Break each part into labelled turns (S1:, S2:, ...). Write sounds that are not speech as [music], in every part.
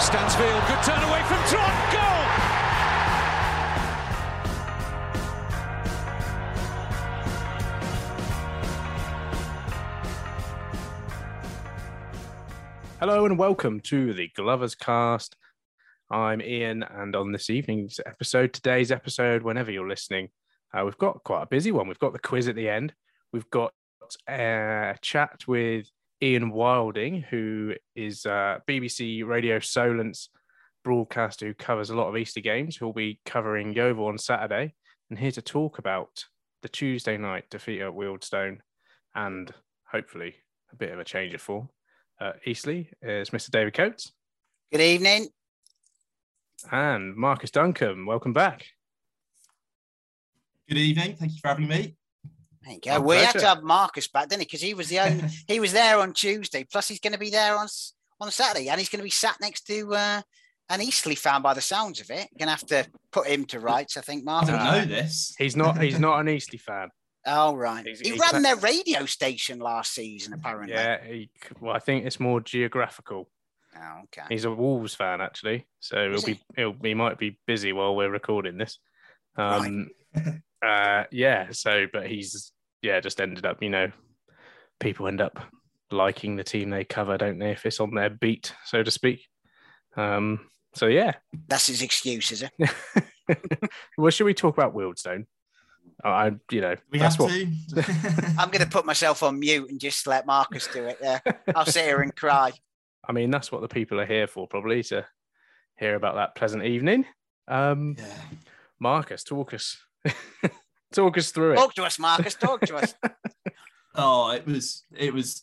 S1: Stansfield, good turn away from Trot. Goal.
S2: Hello and welcome to the Glovers Cast. I'm Ian, and on this evening's episode, today's episode, whenever you're listening, uh, we've got quite a busy one. We've got the quiz at the end. We've got a chat with Ian Wilding, who is uh, BBC Radio Solent's broadcaster who covers a lot of Eastleigh games, who'll be covering Yeovil on Saturday, and here to talk about the Tuesday night defeat at Wealdstone and hopefully a bit of a change of form. Uh, Eastleigh is Mr. David Coates
S3: Good evening.
S2: and Marcus Duncombe. Welcome back.
S4: Good evening. Thank you for having me.
S3: There you go. We had to have Marcus back, didn't he? Because he was the only [laughs] he was there on Tuesday. Plus, he's going to be there on on Saturday, and he's going to be sat next to uh, an Eastleigh fan by the sounds of it. Going to have to put him to rights, I think,
S4: I don't know this.
S2: He's not. He's not an Eastleigh fan. [laughs]
S3: Oh right,
S2: He's-
S3: he
S2: he's
S3: ran
S2: fa-
S3: their radio station last season, apparently.
S2: Yeah. He, well, I think it's more geographical.
S3: Oh, okay.
S2: He's a Wolves fan actually, so
S3: Is
S2: he'll be he'll, he might be busy while we're recording this. Um, uh, yeah. So, but he's yeah, just ended up. You know, people end up liking the team they cover, don't they? If it's on their beat, so to speak. Um, so yeah.
S3: That's his excuse, is it? [laughs]
S2: well, should we talk about Wealdstone? I, I you know,
S4: We
S2: that's
S4: have
S2: what.
S4: to. [laughs] [laughs]
S3: I'm going to put myself on mute and just let Marcus do it. There, I'll sit here and cry.
S2: I mean, that's what the people are here for, probably to hear about that pleasant evening. Um,
S4: Yeah.
S2: Marcus, talk us, talk us through it.
S3: Talk to us, Marcus. Talk to us. [laughs]
S4: Oh, it was it was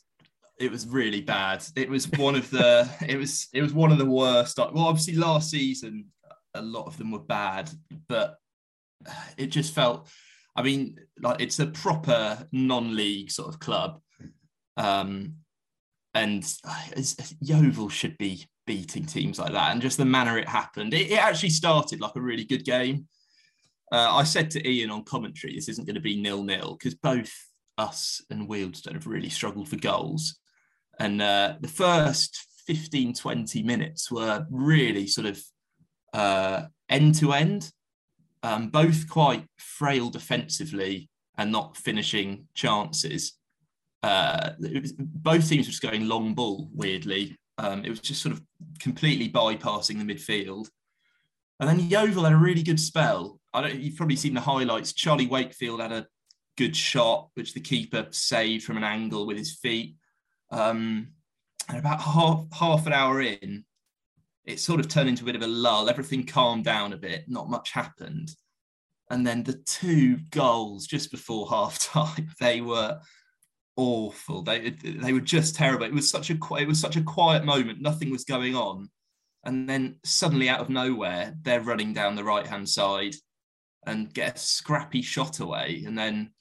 S4: it was really bad. It was one of the it was it was one of the worst. Well, obviously last season a lot of them were bad, but it just felt. I mean, like it's a proper non-league sort of club, um, and it's, Yeovil should be beating teams like that. And just the manner it happened, it, it actually started like a really good game. Uh, I said to Ian on commentary, this isn't going to be nil-nil because both us and Wealdstone have really struggled for goals. And uh, the first 15, 20 minutes were really sort of uh, end to end, um, both quite frail defensively and not finishing chances. Uh, was, both teams were just going long ball, weirdly. Um, it was just sort of completely bypassing the midfield. And then Yeovil had a really good spell. I don't, you've probably seen the highlights. Charlie Wakefield had a good shot, which the keeper saved from an angle with his feet. Um, and about half half an hour in, it sort of turned into a bit of a lull. Everything calmed down a bit. Not much happened. And then the two goals just before [laughs] half time, they were awful. They they were just terrible. It was such a it was such a quiet moment. Nothing was going on, and then suddenly out of nowhere, they're running down the right hand side and get a scrappy shot away, and then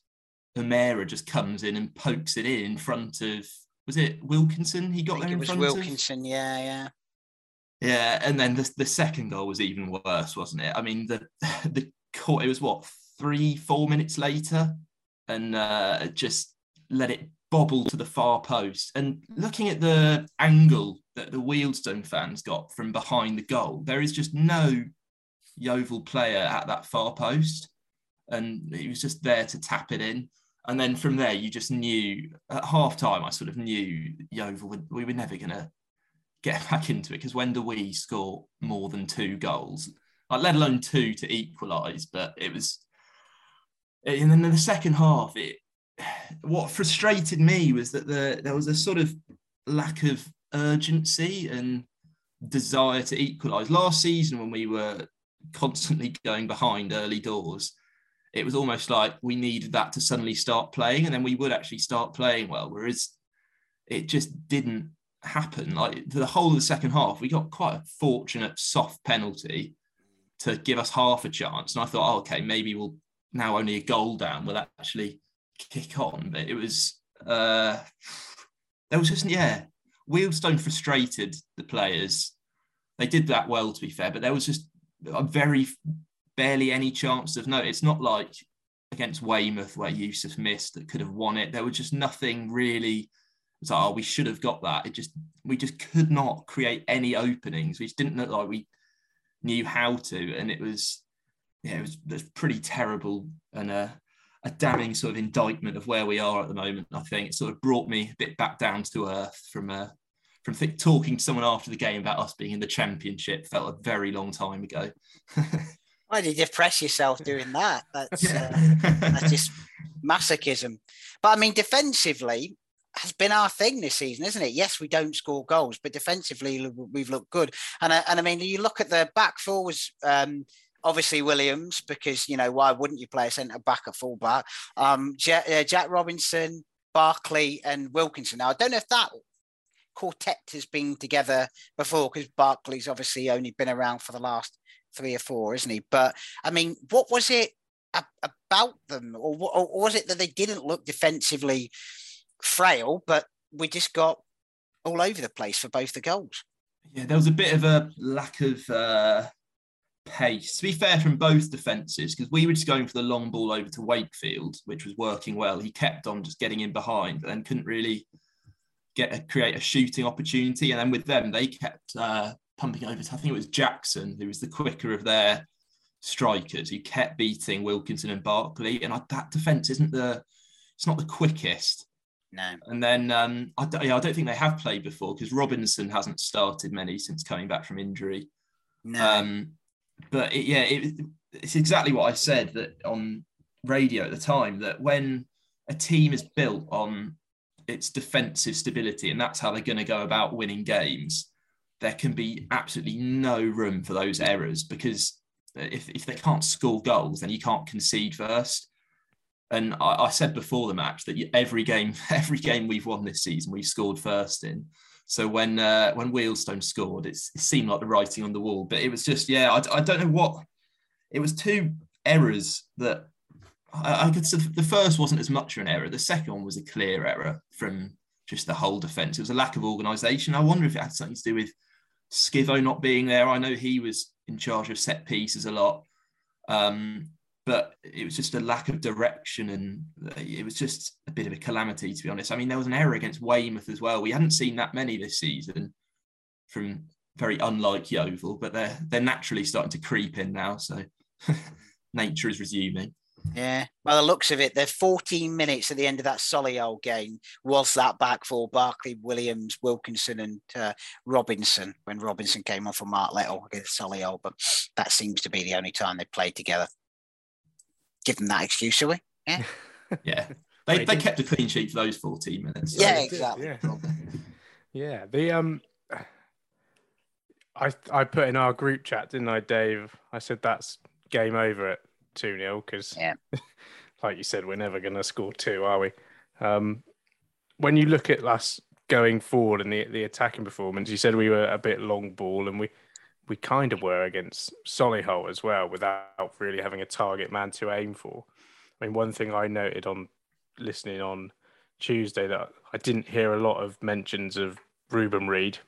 S4: O'Meara just comes in and pokes it in in front of was it Wilkinson? He got there in
S3: it was
S4: front
S3: Wilkinson,
S4: of?
S3: yeah, yeah.
S4: Yeah, and then the, the second goal was even worse, wasn't it? I mean, the [laughs] the court it was what three four minutes later, and uh, just let it bobble to the far post. And looking at the angle that the Wealdstone fans got from behind the goal, there is just no Yeovil player at that far post, and he was just there to tap it in. And then from there, you just knew at half time, I sort of knew Yeovil, we were never going to get [laughs] back into it because when do we score more than two goals, like, let alone two to equalise? But it was, eh, and then in the second half, it [sighs] what frustrated me was that the, there was a sort of lack of urgency and desire to equalise. Last season, when we were constantly going behind early doors, it was almost like we needed that to suddenly start playing, and then we would actually start playing well. Whereas it just didn't happen. Like the whole of the second half, we got quite a fortunate soft penalty to give us half a chance, and I thought, oh, okay, maybe we'll now only a goal down. We'll actually kick on. But it was uh, there was just yeah, Wealdstone frustrated the players. They did that well, to be fair, but there was just very barely any chance of no. It's not like against Weymouth where Yussuf missed that could have won it. There was just nothing really. It's like, oh, we should have got that. It just we just could not create any openings. We just didn't look like we knew how to, and it was yeah, it was, it was pretty terrible and a, a damning sort of indictment of where we are at the moment. I think it sort of brought me a bit back down to earth from uh, from th- talking to someone after the game about us being in the championship. Felt a very long time ago. [laughs]
S3: Why did you depress yourself doing that? That's, uh, [laughs] that's just masochism. But I mean, defensively has been our thing this season, isn't it? Yes, we don't score goals, but defensively we've looked good. And I, and I mean, you look at the back four was um, obviously Williams because you know why wouldn't you play a centre back at fullback? Um, Jack, uh, Jack Robinson, Barkley, and Wilkinson. Now I don't know if that quartet has been together before because Barkley's obviously only been around for the last three or four, isn't he? But I mean, what was it about them, or, or was it that they didn't look defensively frail, but we just got all over the place for both the goals?
S4: Yeah, there was a bit of a lack of uh, pace. To be fair, from both defences, because we were just going for the long ball over to Wakefield, which was working well. He kept on just getting in behind, but then couldn't really get a, create a shooting opportunity. And then with them, they kept uh, pumping over to, I think it was Jackson, who was the quicker of their strikers, who kept beating Wilkinson and Barkley. And I, that defence isn't the, it's not the quickest.
S3: No.
S4: And then um, I, don't, yeah, I don't think they have played before because Robinson hasn't started many since coming back from injury.
S3: No.
S4: Um, but it, yeah, it, it's exactly what I said that on radio at the time that when a team is built on its defensive stability and that's how they're going to go about winning games, there can be absolutely no room for those errors because if, if they can't score goals, then you can't concede first. And I, I said before the match that every game, [laughs] every game we've won this season, we've scored first in. So when uh, when Wealdstone scored, it seemed like the writing on the wall. But it was just, yeah, I, I don't know what. It was two errors that I, I could. The first wasn't as much of an error. The second one was a clear error from just the whole defence. It was a lack of organisation. I wonder if it had something to do with Skivo not being there. I know he was in charge of set pieces a lot. Um, but it was just a lack of direction and it was just a bit of a calamity to be honest i mean there was an error against weymouth as well we hadn't seen that many this season from very unlike yeovil but they're they're naturally starting to creep in now so [laughs] nature is resuming
S3: yeah, by the looks of it, they're 14 minutes at the end of that Solihull game was that back for Barkley, Williams, Wilkinson, and uh, Robinson when Robinson came on for Mark Little against Solihull. But that seems to be the only time they played together give them that excuse, shall we? Yeah. [laughs]
S4: yeah. [laughs] They, they, they kept a clean sheet for those 14 minutes.
S3: So. Yeah, exactly.
S2: Yeah. yeah. The um I I put in our group chat, didn't I, Dave? I said that's game over at 2 0 because,
S3: yeah. [laughs]
S2: like you said, we're never going to score two, are we? Um, when you look at us going forward and the, the attacking performance, you said we were a bit long ball and we, we kind of were against Solihull as well without really having a target man to aim for. I mean, one thing I noted on listening on Tuesday that I didn't hear a lot of mentions of Reuben Reid.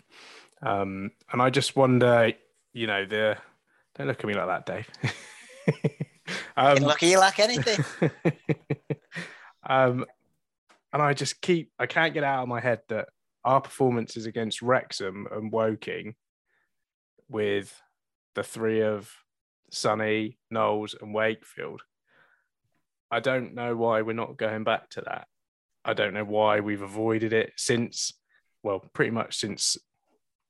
S2: Um, and I just wonder, you know, the don't look at me like that, Dave. [laughs]
S3: um, at you like anything. [laughs]
S2: um, and I just keep, I can't get out of my head that our performances against Wrexham and Woking with the three of Sonny, Knowles, and Wakefield. I don't know why we're not going back to that. I don't know why we've avoided it since, well, pretty much since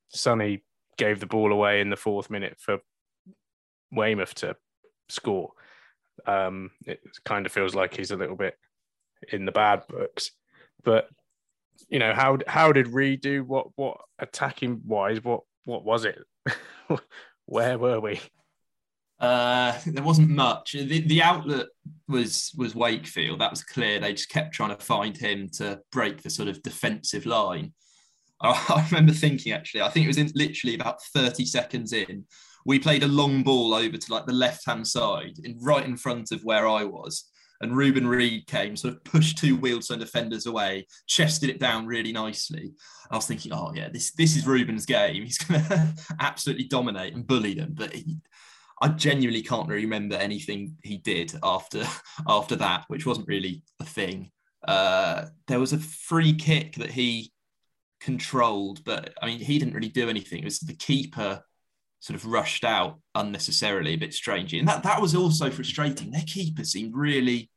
S2: Sonny gave the ball away in the fourth minute for Weymouth to score. Um, it kind of feels like he's a little bit in the bad books. But you know, how how did Reid do? What what attacking wise? What what was it? [laughs] Where were we?
S4: Uh, there wasn't much. The, the outlet was was Wakefield. That was clear. They just kept trying to find him to break the sort of defensive line. I, [laughs] I remember thinking actually. I think it was in literally about thirty seconds in. We played a long ball over to like the left hand side, in right in front of where I was, and Reuben Reid came, sort of pushed two Wealdstone defenders away, chested it down really nicely. I was thinking, oh yeah, this this is Reuben's game. [laughs] He's to absolutely dominate and bully them. But he, I genuinely can't remember anything he did after [laughs] after that, which wasn't really a thing. Uh, there was a free kick that he controlled, but I mean, he didn't really do anything. It was the keeper sort of rushed out unnecessarily, a bit strangely. And that, that was also frustrating. Their keeper seemed really,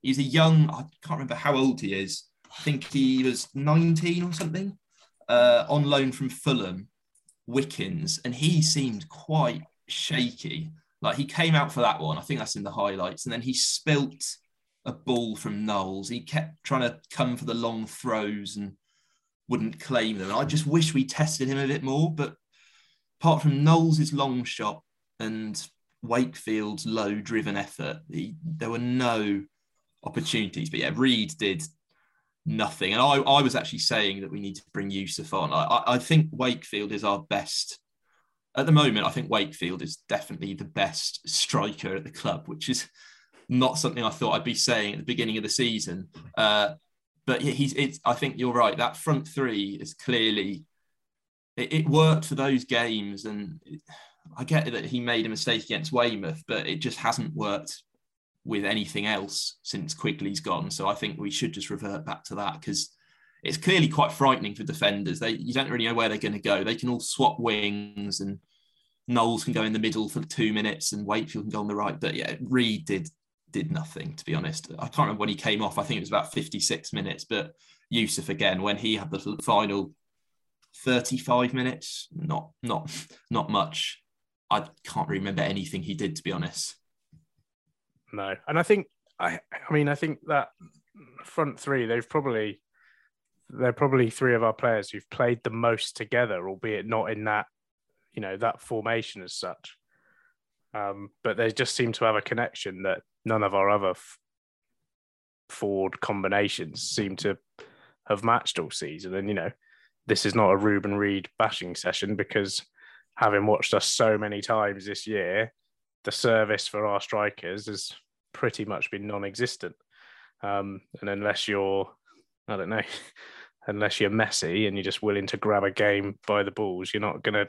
S4: he's a young, I can't remember how old he is. I think he was 19 or something, uh, on loan from Fulham, Wickens, and he seemed quite shaky. Like he came out for that one. I think that's in the highlights. And then he spilt a ball from Knowles. He kept trying to come for the long throws and wouldn't claim them. And I just wish we tested him a bit more, but apart from Knowles' long shot and Wakefield's low driven effort, he, there were no opportunities. But yeah, Reid did nothing. And I, I was actually saying that we need to bring Yussuf on. I, I think Wakefield is our best. At the moment, I think Wakefield is definitely the best striker at the club, which is not something I thought I'd be saying at the beginning of the season. Uh, but he's I think you're right. That front three is clearly it, it worked for those games, and I get that he made a mistake against Weymouth, but it just hasn't worked with anything else since Quigley's gone. So I think we should just revert back to that because it's clearly quite frightening for defenders. They you don't really know where they're going to go. They can all swap wings and Knowles can go in the middle for two minutes and Wakefield can go on the right. But yeah, Reid did did nothing to be honest. I can't remember when he came off. I think it was about 56 minutes. But Yussuf again, when he had the final 35 minutes. Not not not much. I can't remember anything he did to be honest.
S2: No, and I think I I mean I think that front three they've probably they're probably three of our players who've played the most together, albeit not in that you know that formation as such. Um, but they just seem to have a connection that none of our other f- forward combinations seem to have matched all season. And you know, this is not a Reuben Reid bashing session because having watched us so many times this year, the service for our strikers has pretty much been non-existent. Um, and unless you're, I don't know, [laughs] unless you're messy and you're just willing to grab a game by the balls, you're not going to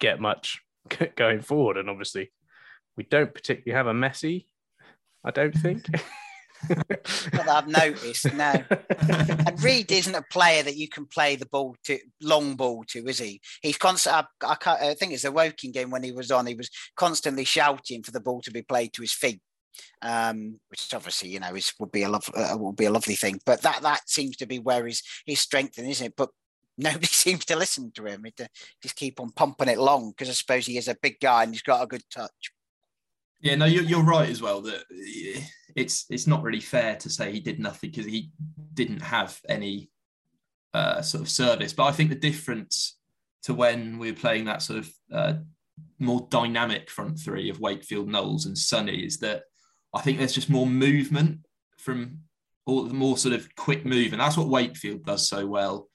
S2: get much [laughs] going forward. And obviously, we don't particularly have a messy, I don't think. [laughs]
S3: That I've noticed, no. and Reid isn't a player that you can play the ball to, long ball to, is he? He's constant. I, I, I think it's a Woking game when he was on. He was constantly shouting for the ball to be played to his feet, um, which obviously you know is would be a love uh, would be a lovely thing. But that that seems to be where his his strength, isn't it? But nobody [laughs] seems to listen to him. Uh, just keep on pumping it long because I suppose he is a big guy and he's got a good touch.
S4: Yeah, no, you're, you're right as well that it's it's not really fair to say he did nothing because he didn't have any uh, sort of service. But I think the difference to when we were playing that sort of uh, more dynamic front three of Wakefield, Knowles, and Sonny is that I think there's just more movement from all the more sort of quick move, and that's what Wakefield does so well.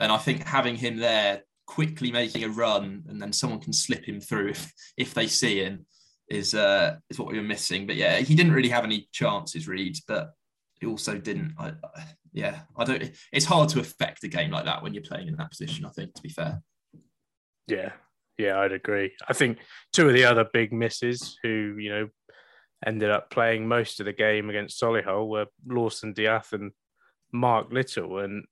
S4: And I think having him there, quickly making a run, and then someone can slip him through if if they see him, is uh, is what we were missing. But yeah, he didn't really have any chances, Reid, but he also didn't. I, I, yeah, I don't. It's hard to affect a game like that when you're playing in that position. I think, to be fair.
S2: Yeah, yeah, I'd agree. I think two of the other big misses who you know ended up playing most of the game against Solihull were Lawson D'Ath and Mark Little. And,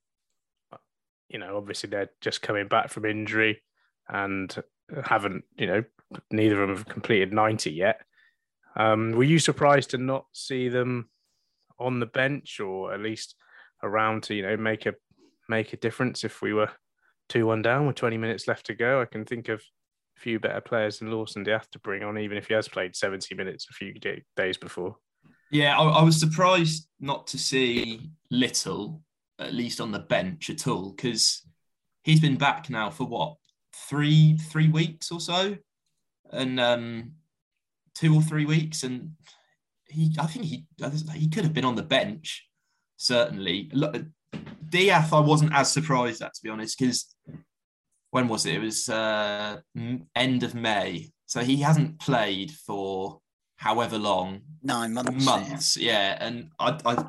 S2: you know, obviously they're just coming back from injury and haven't, you know, neither of them have completed 90 yet. Um, were you surprised to not see them on the bench or at least around to, you know, make a make a difference if we were 2 1 down with 20 minutes left to go? I can think of a few better players than Lawson D'Ath to bring on, even if he has played 70 minutes a few days before.
S4: Yeah, I, I, was surprised not to see Little, at least on the bench at all, because he's been back now for what three three weeks or so, and um, two or three weeks, and he I think he he could have been on the bench certainly. Look, DF I wasn't as surprised at to be honest, because when was it? It was uh, end of May. So he hasn't played for however long.
S3: Nine months.
S4: Months, yeah. yeah. And I, I,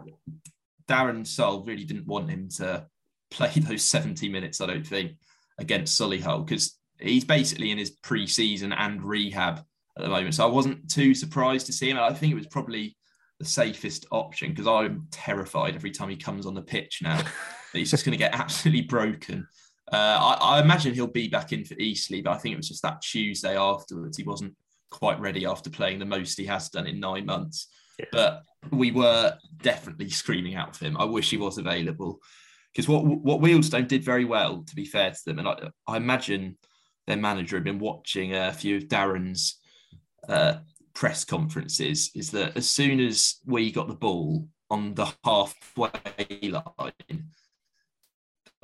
S4: Darren Sarll really didn't want him to play [laughs] those 70 minutes, I don't think, against Solihull, because he's basically in his pre-season and rehab at the moment. So I wasn't too surprised to see him. I think it was probably the safest option because I'm terrified every time he comes on the pitch now [laughs] that he's just going to get absolutely broken. Uh, I, I, imagine he'll be back in for Eastleigh, but I think it was just that Tuesday afterwards. He wasn't quite ready after playing the most he has done in nine months. Yeah. But we were definitely screaming out for him. I wish he was available because what what Wealdstone did very well, to be fair to them, and I, I imagine their manager had been watching a few of Darren's uh, press conferences. Is that as soon as we got the ball on the halfway line,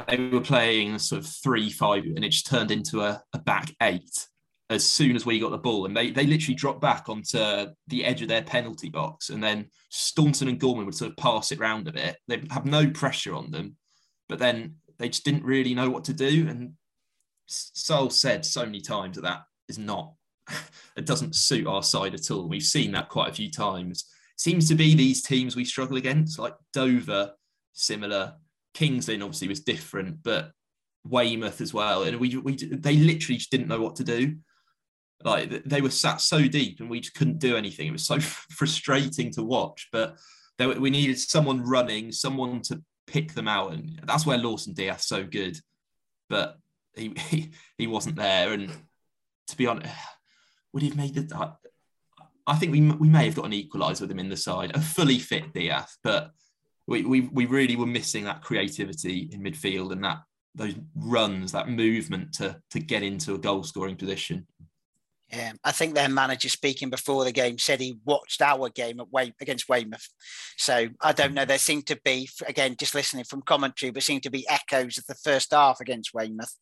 S4: they were playing sort of three five, and it just turned into a, a back eight as soon as we got the ball, and they they literally dropped back onto the edge of their penalty box, and then Staunton and Gorman would sort of pass it round a bit. They have no pressure on them, but then they just didn't really know what to do. And Sarll said so many times that that is not, [laughs] it doesn't suit our side at all. We've seen that quite a few times. Seems to be these teams we struggle against, like Dover, similar. Kings Lynn obviously was different, but Weymouth as well. And we, we they literally just didn't know what to do. Like they were sat so deep and we just couldn't do anything. It was so [laughs] frustrating to watch, but we needed someone running, someone to pick them out. And that's where Lawson D'Ath's so good. But [laughs] he, he, wasn't there. And to be honest, would he have made the. I think we, we may have got an equaliser with him in the side, a fully fit D'Ath, but we, we we really were missing that creativity in midfield and that those runs, that movement to to get into a goal scoring position.
S3: Yeah, I think their manager speaking before the game said he watched our game at Way- against Weymouth. So I don't know. There seemed to be again, just listening from commentary, but seemed to be echoes of the first half against Weymouth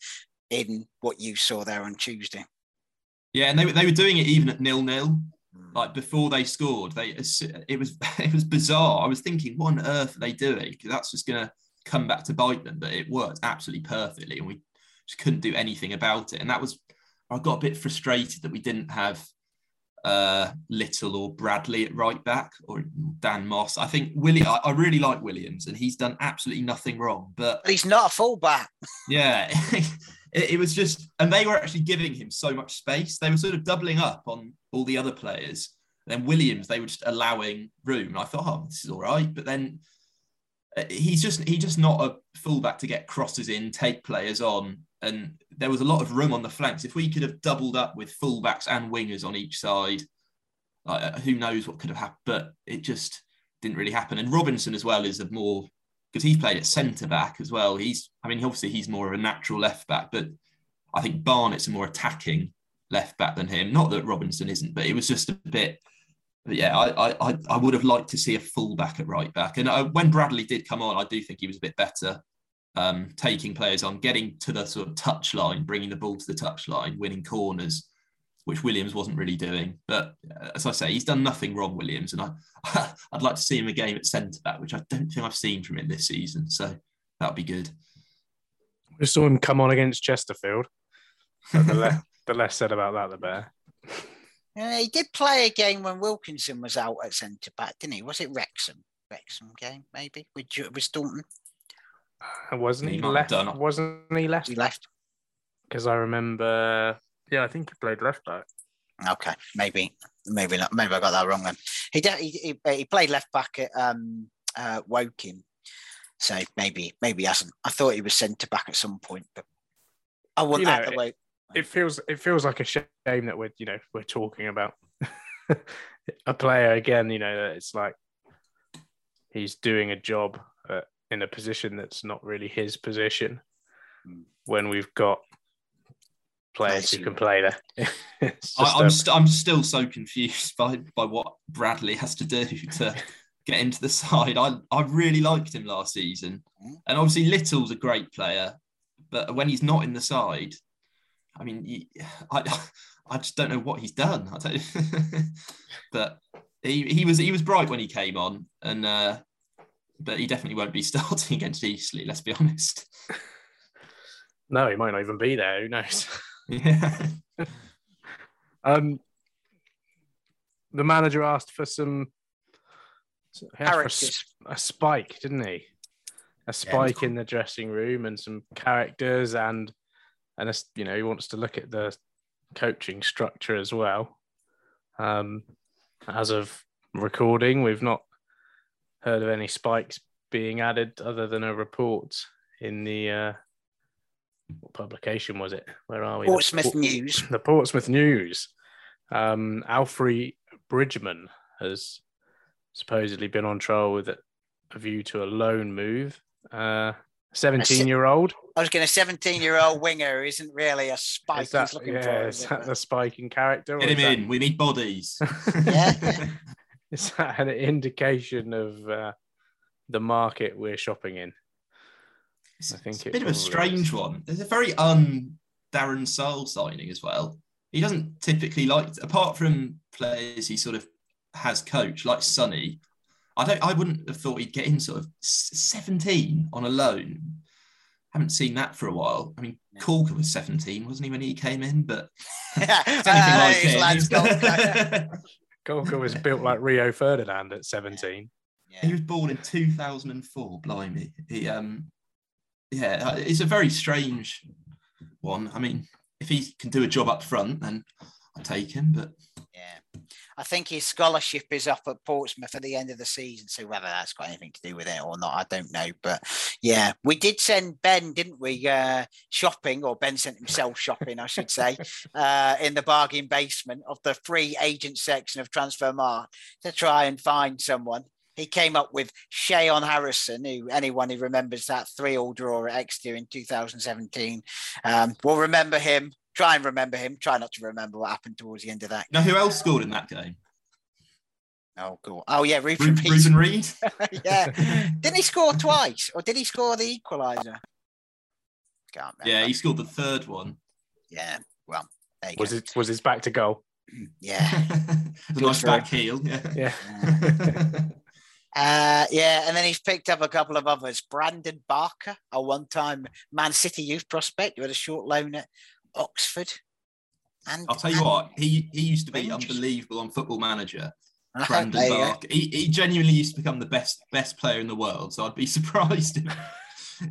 S3: in what you saw there on Tuesday.
S4: Yeah, and they were they were doing it even at nil nil. Hmm. like before they scored they it was [laughs] it was bizarre i was thinking what on earth are they doing because that's just going to come back to bite them but it worked absolutely perfectly and we just couldn't do anything about it and that was i got a bit frustrated that we didn't have uh, Little or Bradley at right back or Dan Moss. I think Willie. I, I, really like Williams, and he's done absolutely nothing wrong. But,
S3: but he's not a fullback.
S4: Yeah, [laughs] it, it, was just, and they were actually giving him so much space. They were sort of doubling up on all the other players. then Williams, they were just allowing room. And I thought, oh, this is all right. But then he's just he's just not a fullback to get crosses in, take players on. And there was a lot of room on the flanks. If we could have doubled up with fullbacks and wingers on each side, uh, who knows what could have happened? But it just didn't really happen. And Robinson as well is a more because he's played at centre back as well. He's, I mean, obviously he's more of a natural left back, but I think Barnett's a more attacking left back than him. Not that Robinson isn't, but it was just a bit. Yeah, I I I would have liked to see a fullback at right back. And uh, when Bradley did come on, I do think he was a bit better, um, taking players on, getting to the sort of touch line, bringing the ball to the touch line, winning corners, which Williams wasn't really doing. But uh, as I say, he's done nothing wrong, Williams, and I [laughs] I'd like to see him a game at centre back, which I don't think I've seen from him this season. So that'd be good.
S2: We saw him come on against Chesterfield. [laughs] The, le- the, less said about that, the better.
S3: Yeah, he did play a game when Wilkinson was out at centre back, didn't he? Was it Wrexham? Wrexham game, maybe with with Staunton.
S2: Uh, wasn't he, he left? Wasn't he left?
S3: He left
S2: because I remember. Yeah, I think he played left back.
S3: Okay, maybe, maybe not. Maybe I got that wrong then. He he, he, he played left back at um, uh, Woking, so maybe maybe he hasn't. I thought he was centre back at some point, but I want you that know, the way
S2: it feels it feels like a shame that we're you know we're talking about [laughs] a player again. You know that it's like he's doing a job uh, in a position that's not really his position. Hmm. When we've got players who can play there. [laughs]
S4: I, am st- I'm still so confused by by what Bradley has to do [laughs] to get into the side. I I really liked him last season, hmm. and obviously Little's a great player, but when he's not in the side, I mean, [sighs] I, I just don't know what he's done. I don't, [laughs] but he, he was he was bright when he came on, and uh, but he definitely won't be [laughs] starting against Eastleigh. Let's be honest. [laughs]
S2: No, he might not even be there. Who knows?
S4: Yeah.
S2: um, the manager asked for some for a, a, spike, didn't he? A spike yeah, in the dressing room and some characters and and you know he wants to look at the coaching structure as well. Um, as of recording, we've not heard of any spikes being added other than a report in the uh, what publication was it? Where are we?
S3: Portsmouth
S2: the,
S3: News.
S2: The Portsmouth News. Um, Alfie Bridgman has supposedly been on trial with a view to a loan move. Uh, 17 year old.
S3: I was going to 17 year old winger isn't really a spike
S2: is that,
S3: he's looking
S2: yeah,
S3: for.
S2: Is, that the spiking character?
S4: Get him in. We need bodies. [laughs]
S3: yeah. [laughs]
S2: is that an indication of uh, the market we're shopping in?
S4: It's, I think it's a bit of a strange is. one. It's a very un Darren Sarll signing as well. He doesn't typically like, apart from players he sort of has coached, like Sonny. I don't. I wouldn't have thought he'd get in sort of 17 on a loan. Haven't seen that for a while. I mean, Caulker was 17, wasn't he, when he came in? But [laughs]
S3: yeah, anything
S2: like [laughs] was built like Rio Ferdinand at 17.
S4: Yeah. He was born in 2004. Blimey. He um, yeah, uh, it's a very strange one. I mean, if he can do a job up front, then I take him. But
S3: yeah, I think his scholarship is up at Portsmouth at the end of the season. So whether that's got anything to do with it or not, I don't know. But yeah, we did send Ben, didn't we, uh, shopping, or Ben sent himself shopping, I should say, [laughs] uh, in the bargain basement of the free agent section of Transfer Transfermarkt to try and find someone. He came up with Shayon Harrison, who anyone who remembers that three-all draw at Exeter in 2017 um, will remember him try and remember him. Try not to remember what happened towards the end of that.
S4: Now, who else scored in that game?
S3: Oh, cool. Oh, yeah, Reuben
S4: Reid. Reuben Reid. [laughs]
S3: yeah. Didn't he score twice, or did he score the equaliser?
S4: Can't remember. Yeah, he scored the third one.
S3: Yeah. Well,
S2: was go. it was his back to goal? [clears throat]
S3: Yeah. [laughs]
S4: nice back heel. Yeah.
S2: Yeah. [laughs]
S3: Uh, yeah, and then he's picked up a couple of others. Brandon Barker, a one-time Man City youth prospect who had a short loan at Oxford.
S4: And I'll tell you what, he he used to be Rangers. unbelievable on Football Manager. [laughs] Brandon Bark. He, he genuinely used to become the best best player in the world. So I'd be [laughs] surprised if,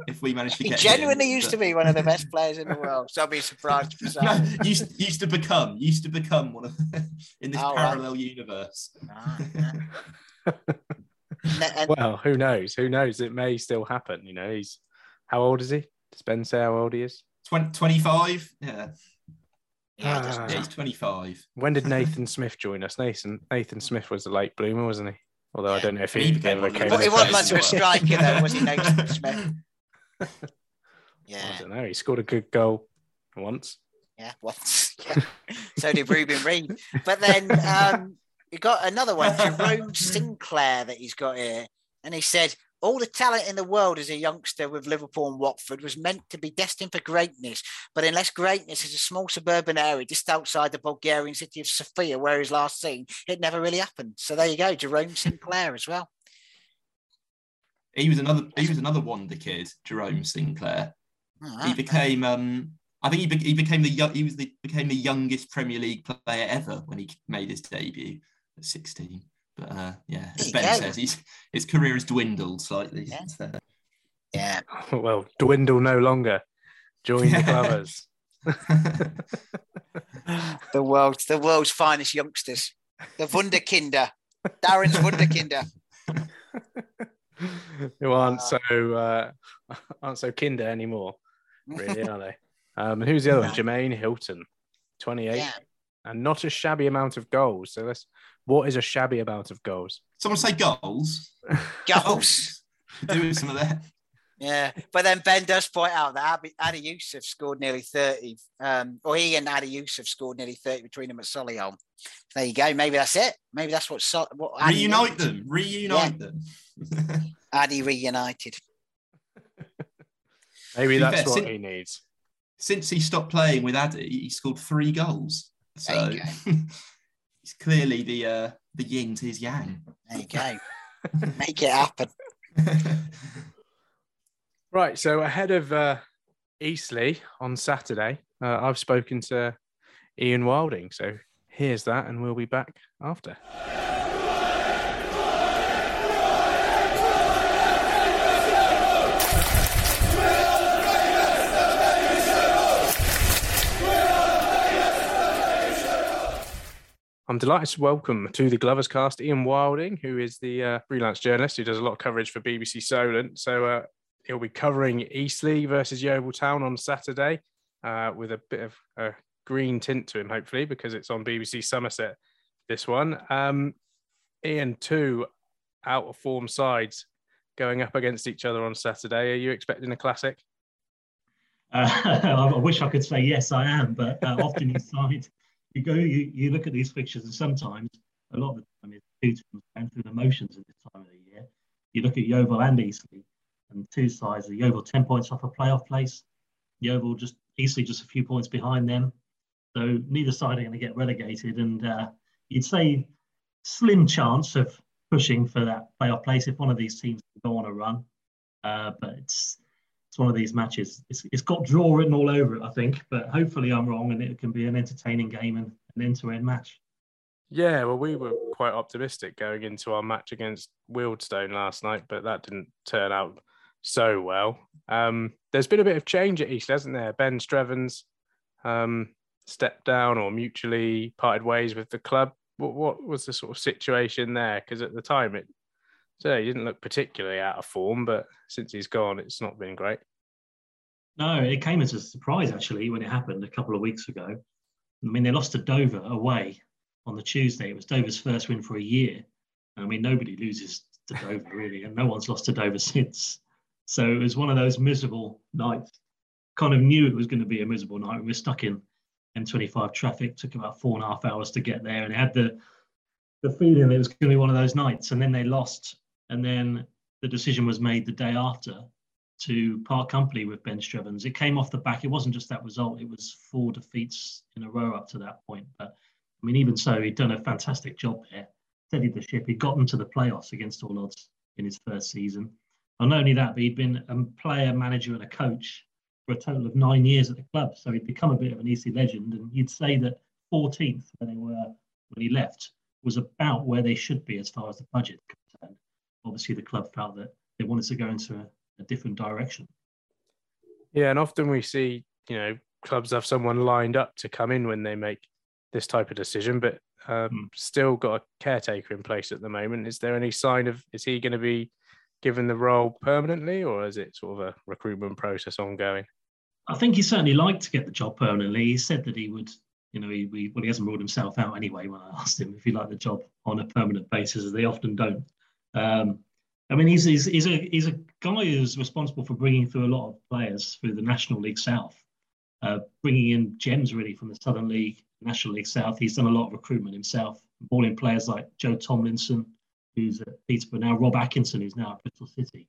S4: if we managed to get.
S3: He genuinely him, used but... to be one of the best players in the world. So I'd be surprised. [laughs]
S4: no, used used to become used to become one of the, in this oh, parallel right. universe.
S2: And, well, who knows? Who knows? It may still happen. You know, he's how old is he? Does Ben say how old he is?
S4: 20, 25? Yeah. Yeah, ah. yeah, he's 25.
S2: When did [laughs] Nathan Smith join us? Nathan Nathan Smith was a late bloomer, wasn't he? Although. I don't know if he, he became a
S3: He wasn't much of a striker, though, was he, Nathan [laughs] Smith? Yeah.
S2: I don't know. He scored a good goal once.
S3: Yeah, once. [laughs] so did Reuben Reid. But then um, you got another one, Jerome Sinclair, that he's got here. And he said, all the talent in the world as a youngster with Liverpool and Watford was meant to be destined for greatness. But unless greatness is a small suburban area just outside the Bulgarian city of Sofia, where he's last seen, it never really happened. So there you go, Jerome Sinclair as well.
S4: He was another. He was another wonder kid, Jerome Sinclair. Right. He became. Um, I think he, be, he became the he was the became the youngest Premier League player ever when he made his debut at 16. But uh, yeah, as Ben says, he's, his career has dwindled slightly.
S3: Yeah. yeah. [laughs]
S2: Well, dwindle no longer. Join the Glovers. [laughs] [laughs]
S3: the world's the world's finest youngsters, the Wunderkinder, Darren's Wunderkinder.
S2: Who aren't so uh, aren't so kinder anymore, really, are they? Um, who's the other one? Jermaine Hylton, 28, yeah. and not a shabby amount of goals. So let's. What is a shabby amount of goals?
S4: Someone say goals. [laughs]
S3: Goals. [laughs]
S4: Doing some of that.
S3: Yeah, but then Ben does point out that Adi Yussuf scored nearly 30, um, or he and Adi Yussuf scored nearly 30 between them at Solihull. There you go. Maybe that's it. Maybe that's what. So, what
S4: Reunite them. Reunite yeah. them. [laughs]
S3: Adi reunited.
S2: Maybe that's what he needs
S4: since he stopped playing with Adi, he scored three goals. So he's clearly the uh, the yin to his yang.
S3: There you go. [laughs] Make it happen. [laughs]
S2: right. So ahead of uh, Eastleigh on Saturday, uh, I've spoken to Ian Wilding. So here's that, and we'll be back after. I'm delighted to welcome to the Glovers cast Ian Wilding, who is the uh, freelance journalist who does a lot of coverage for BBC Solent. So uh, he'll be covering Eastleigh versus Yeovil Town on Saturday uh, with a bit of a green tint to him, hopefully, because it's on BBC Somerset, this one. Um, Ian, two out of form sides going up against each other on Saturday. Are you expecting a classic?
S5: Uh, [laughs] I wish I could say yes, I am, but uh, often you side you go, you, you look at these fixtures, and sometimes a lot of the time it's two teams going through the motions at this time of the year. You look at Yeovil and Eastleigh, and two sides. The Yeovil ten points off a playoff place. Yeovil just Eastleigh just a few points behind them. So neither side are going to get relegated, and uh, you'd say slim chance of pushing for that playoff place if one of these teams go on a run. Uh, but it's it's one of these matches. It's, it's got draw written all over it, I think, but hopefully I'm wrong and it can be an entertaining game and an end to end match.
S2: Yeah, well, we were quite optimistic going into our match against Wealdstone last night, but that didn't turn out so well. Um, there's been a bit of change at East, hasn't there? Ben Strevens um, stepped down or mutually parted ways with the club. What, what was the sort of situation there? Because at the time, it so he didn't look particularly out of form, but since he's gone, it's not been great.
S5: No, it came as a surprise actually when it happened a couple of weeks ago. I mean, they lost to Dover away on the Tuesday. It was Dover's first win for a year. I mean, nobody loses to Dover really, and no one's lost to Dover [laughs] since. So it was one of those miserable nights. Kind of knew it was going to be a miserable night. We were stuck in M25 traffic. Took about four and a half hours to get there, and had the the feeling it was going to be one of those nights. And then they lost and then the decision was made the day after to part company with Ben Strevens. It came off the back. It wasn't just that result, it was four defeats in a row up to that point. But I mean, even so, he'd done a fantastic job there, steadied the ship. He'd gotten to the playoffs against all odds in his first season. And not only that, but he'd been a player, manager, and a coach for a total of nine years at the club. So he'd become a bit of an Eastleigh legend. And you'd say that 14th, where they were when he left, was about where they should be as far as the budget obviously the club felt that they wanted to go into a, a different direction.
S2: Yeah, and often we see, you know, clubs have someone lined up to come in when they make this type of decision, but um, mm. still got a caretaker in place at the moment. Is there any sign of is he going to be given the role permanently, or is it sort of a recruitment process ongoing?
S5: I think he certainly liked to get the job permanently. He said that he would, you know, he, he well, he hasn't ruled himself out anyway. When I [laughs] asked him if he liked the job on a permanent basis, as they often don't. Um, I mean, he's, he's, he's, a, he's a guy who's responsible for bringing through a lot of players through the National League South. uh, bringing in gems really from the Southern League, National League South. He's done a lot of recruitment himself, balling players like Joe Tomlinson, who's at Peterborough now, Rob Atkinson, who's now at Bristol City.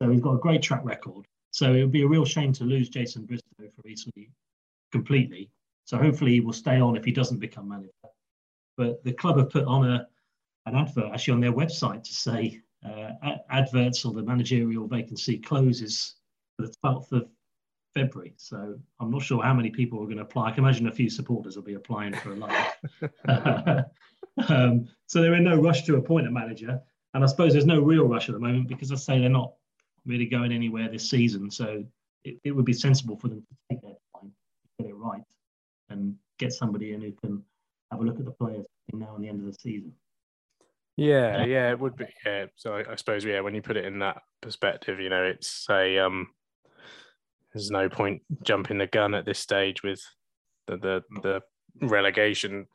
S5: So he's got a great track record. So it would be a real shame to lose Jason Bristow for Eastleigh completely. So hopefully he will stay on if he doesn't become manager. But the club have put on a an advert actually on their website to say uh, adverts or the managerial vacancy closes for the 12th of February. So I'm not sure how many people are going to apply. I can imagine a few supporters will be applying for a lot. [laughs] [laughs] um, so they're in no rush to appoint a manager. And I suppose there's no real rush at the moment because I say they're not really going anywhere this season. So it, it would be sensible for them to take their time, get it right, and get somebody in who can have a look at the players now and the end of the season.
S2: Yeah, yeah, it would be. Yeah, so I, I, suppose yeah, when you put it in that perspective, you know, it's a um, there's no point jumping the gun at this stage with the the, the relegation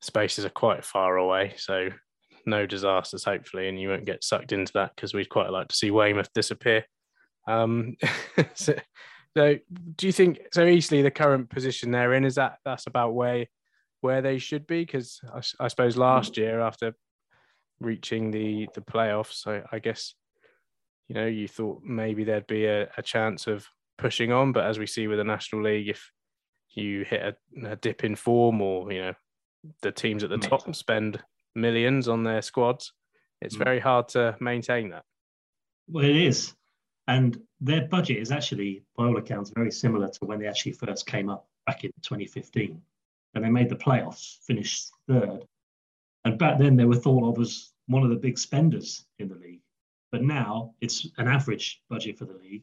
S2: spaces are quite far away, so no disasters hopefully, and you won't get sucked into that because we'd quite like to see Weymouth disappear. Um, [laughs] so, so, do you think so? Eastleigh, the current position they're in is that that's about where where they should be? Because I, I suppose last year after reaching the the playoffs. So I guess you know you thought maybe there'd be a, a chance of pushing on, but as we see with the National League, if you hit a, a dip in form or you know the teams at the top spend millions on their squads, it's mm. very hard to maintain that.
S5: Well, it is. And their budget is actually, by all accounts, very similar to when they actually first came up back in 2015. And they made the playoffs, finished third. And back then they were thought of as one of the big spenders in the league. But now it's an average budget for the league.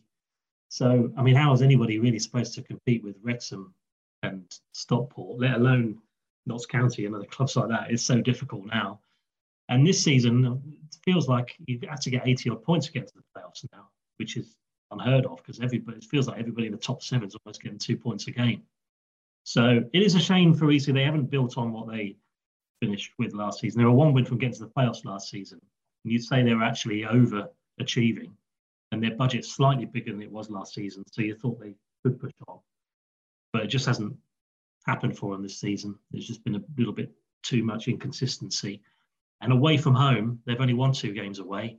S5: So, I mean, how is anybody really supposed to compete with Wrexham and Stockport, let alone Notts County and other clubs like that? It's so difficult now. And this season, it feels like you have to get 80 odd points to get to the playoffs now, which is unheard of because everybody it feels like everybody in the top seven is almost getting two points a game. So it is a shame for Eastleigh. They haven't built on what they finished with last season. They were one win from getting to the playoffs last season. And you'd say they were actually overachieving, and their budget's slightly bigger than it was last season. So you thought they could push on, but it just hasn't happened for them this season. There's just been a little bit too much inconsistency. And away from home, they've only won two games away,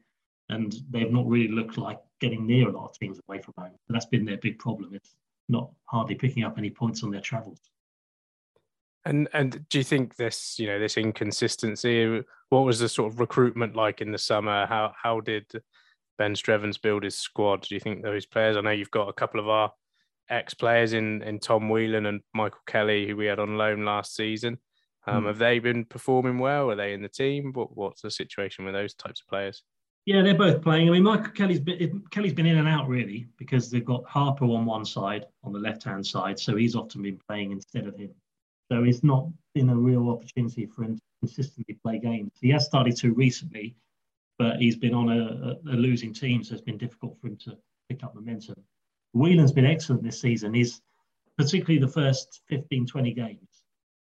S5: and they've not really looked like getting near a lot of teams away from home. So that's been their big problem. It's not hardly picking up any points on their travels.
S2: And and do you think this, you know, this inconsistency? What was the sort of recruitment like in the summer? How how did Ben Strevens build his squad? Do you think those players? I know you've got a couple of our ex players in in Tom Whelan and Michael Kelly, who we had on loan last season. Um, mm. Have they been performing well? Are they in the team? What what's the situation with those types of players?
S5: Yeah, they're both playing. I mean, Michael Kelly's been Kelly's been in and out really because they've got Harper on one side, on the left hand side, so he's often been playing instead of him. So it's not been a real opportunity for him to consistently play games. He has started to recently, but he's been on a, a losing team, so it's been difficult for him to pick up momentum. Whelan's been excellent this season. He's particularly the first 15, 20 games.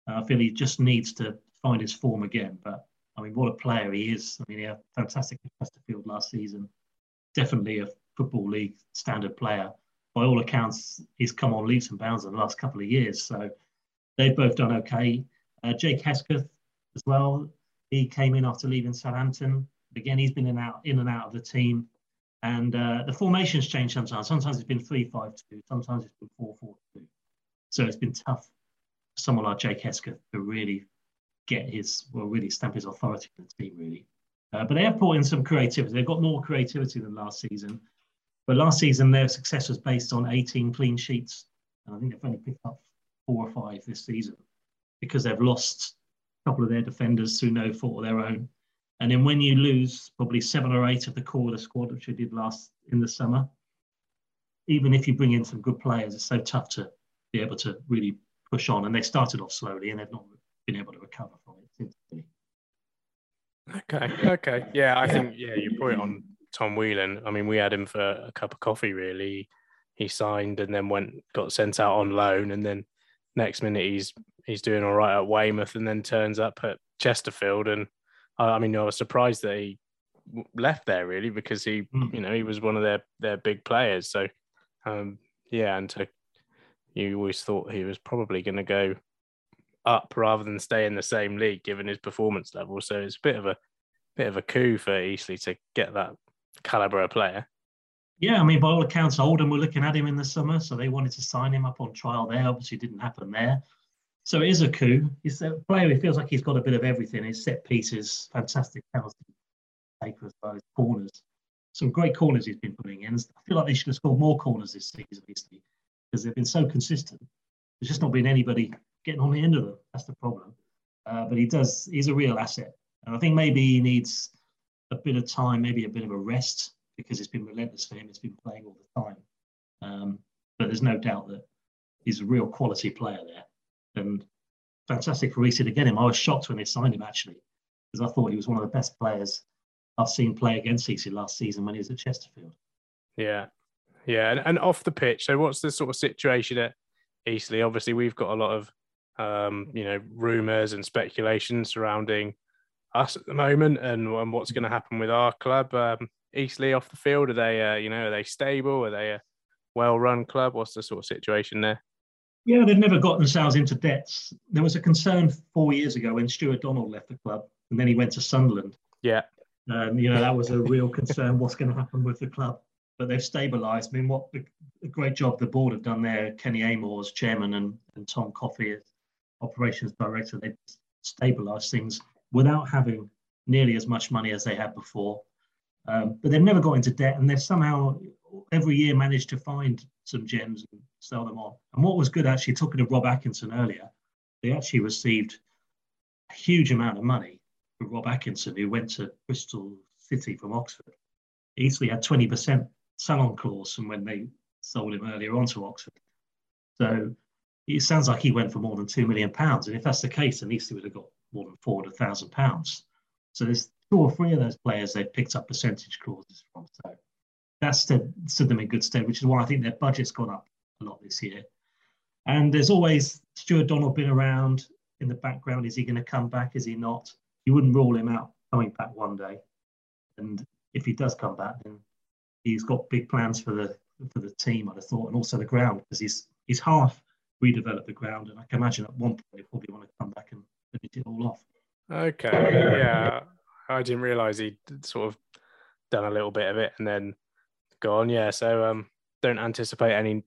S5: Uh, I feel he just needs to find his form again. But I mean, what a player he is. I mean, he had fantastic Chesterfield last season. Definitely a Football League standard player. By all accounts, he's come on leaps and bounds in the last couple of years. So they've both done okay. Uh, Jake Hesketh as well. He came in after leaving Southampton. Again, he's been in and out, in and out of the team. And uh, the formation's changed sometimes. Sometimes it's been 3 5 2, sometimes it's been 4 4 2. So it's been tough for someone like Jake Hesketh to really get his, well, really stamp his authority in the team, really. Uh, but they have brought in some creativity. They've got more creativity than last season. But last season, their success was based on 18 clean sheets. And I think they've only picked up four or five this season because they've lost a couple of their defenders through no fault of their own. And then when you lose probably seven or eight of the core of the squad, which we did last in the summer, even if you bring in some good players, it's so tough to be able to really push on. And they started off slowly and they've not been able to recover from it since.
S2: Okay. Okay. Yeah, I think yeah, you put it on Tom Whelan. I mean, we had him for a cup of coffee. Really, he signed and then went got sent out on loan, and then next minute he's he's doing all right at Weymouth and then turns up at Chesterfield and I mean I was surprised that he left there really because he mm. you know he was one of their their big players so um, yeah and to you always thought he was probably going to go up rather than stay in the same league, given his performance level. So it's a bit of a bit of a coup for Eastleigh to get that caliber of player.
S5: Yeah, I mean, by all accounts, Oldham were looking at him in the summer, so they wanted to sign him up on trial there. Obviously, didn't happen there. So it is a coup. He's a player who feels like he's got a bit of everything. His set pieces, fantastic penalty taker as well as corners. Some great corners he's been putting in. I feel like they should have scored more corners this season, because they've been so consistent. There's just not been anybody getting on the end of them. That's the problem. Uh, but he does. He's a real asset, and I think maybe he needs a bit of time, maybe a bit of a rest because it's been relentless for him. It's been playing all the time. Um, but there's no doubt that he's a real quality player there. And fantastic for Eastleigh to get him. I was shocked when they signed him actually, because I thought he was one of the best players I've seen play against Eastleigh last season when he was at Chesterfield.
S2: Yeah. Yeah. And, and off the pitch, so what's the sort of situation at Eastleigh? Obviously, we've got a lot of um, you know, rumours and speculation surrounding us at the moment and, and what's going to happen with our club. Um, Eastleigh off the field? Are they, uh, you know, are they stable? Are they a well-run club? What's the sort of situation there?
S5: Yeah, they've never got themselves into debts. There was a concern four years ago when Stuart Donald left the club, and then he went to Sunderland.
S2: Yeah,
S5: um, you know that was a real concern. [laughs] What's going to happen with the club? But they've stabilised. I mean, what a great job the board have done there. Kenny Amor as chairman and, and Tom Coffey as operations director. They've stabilised things without having nearly as much money as they had before. Um, but they've never got into debt, and they've somehow every year managed to find some gems and sell them on. And what was good, actually, talking to Rob Atkinson earlier, they actually received a huge amount of money from Rob Atkinson, who went to Bristol City from Oxford. He easily had 20% sell-on clause from when they sold him earlier on to Oxford. So it sounds like he went for more than two million pounds. And if that's the case, then Eastleigh would have got more than four hundred thousand pounds. So there's two or three of those players they've picked up percentage clauses from. So that's stood, stood them in good stead, which is why I think their budget's gone up a lot this year. And there's always Stuart Donald been around in the background. Is he going to come back? Is he not? You wouldn't rule him out coming back one day. And if he does come back, then he's got big plans for the for the team, I'd have thought, and also the ground, because he's he's half redeveloped the ground, and I can imagine at one point he'll probably want to come back and finish it all off.
S2: Okay, yeah, I didn't realise he'd sort of done a little bit of it and then gone. Yeah, so um, don't anticipate any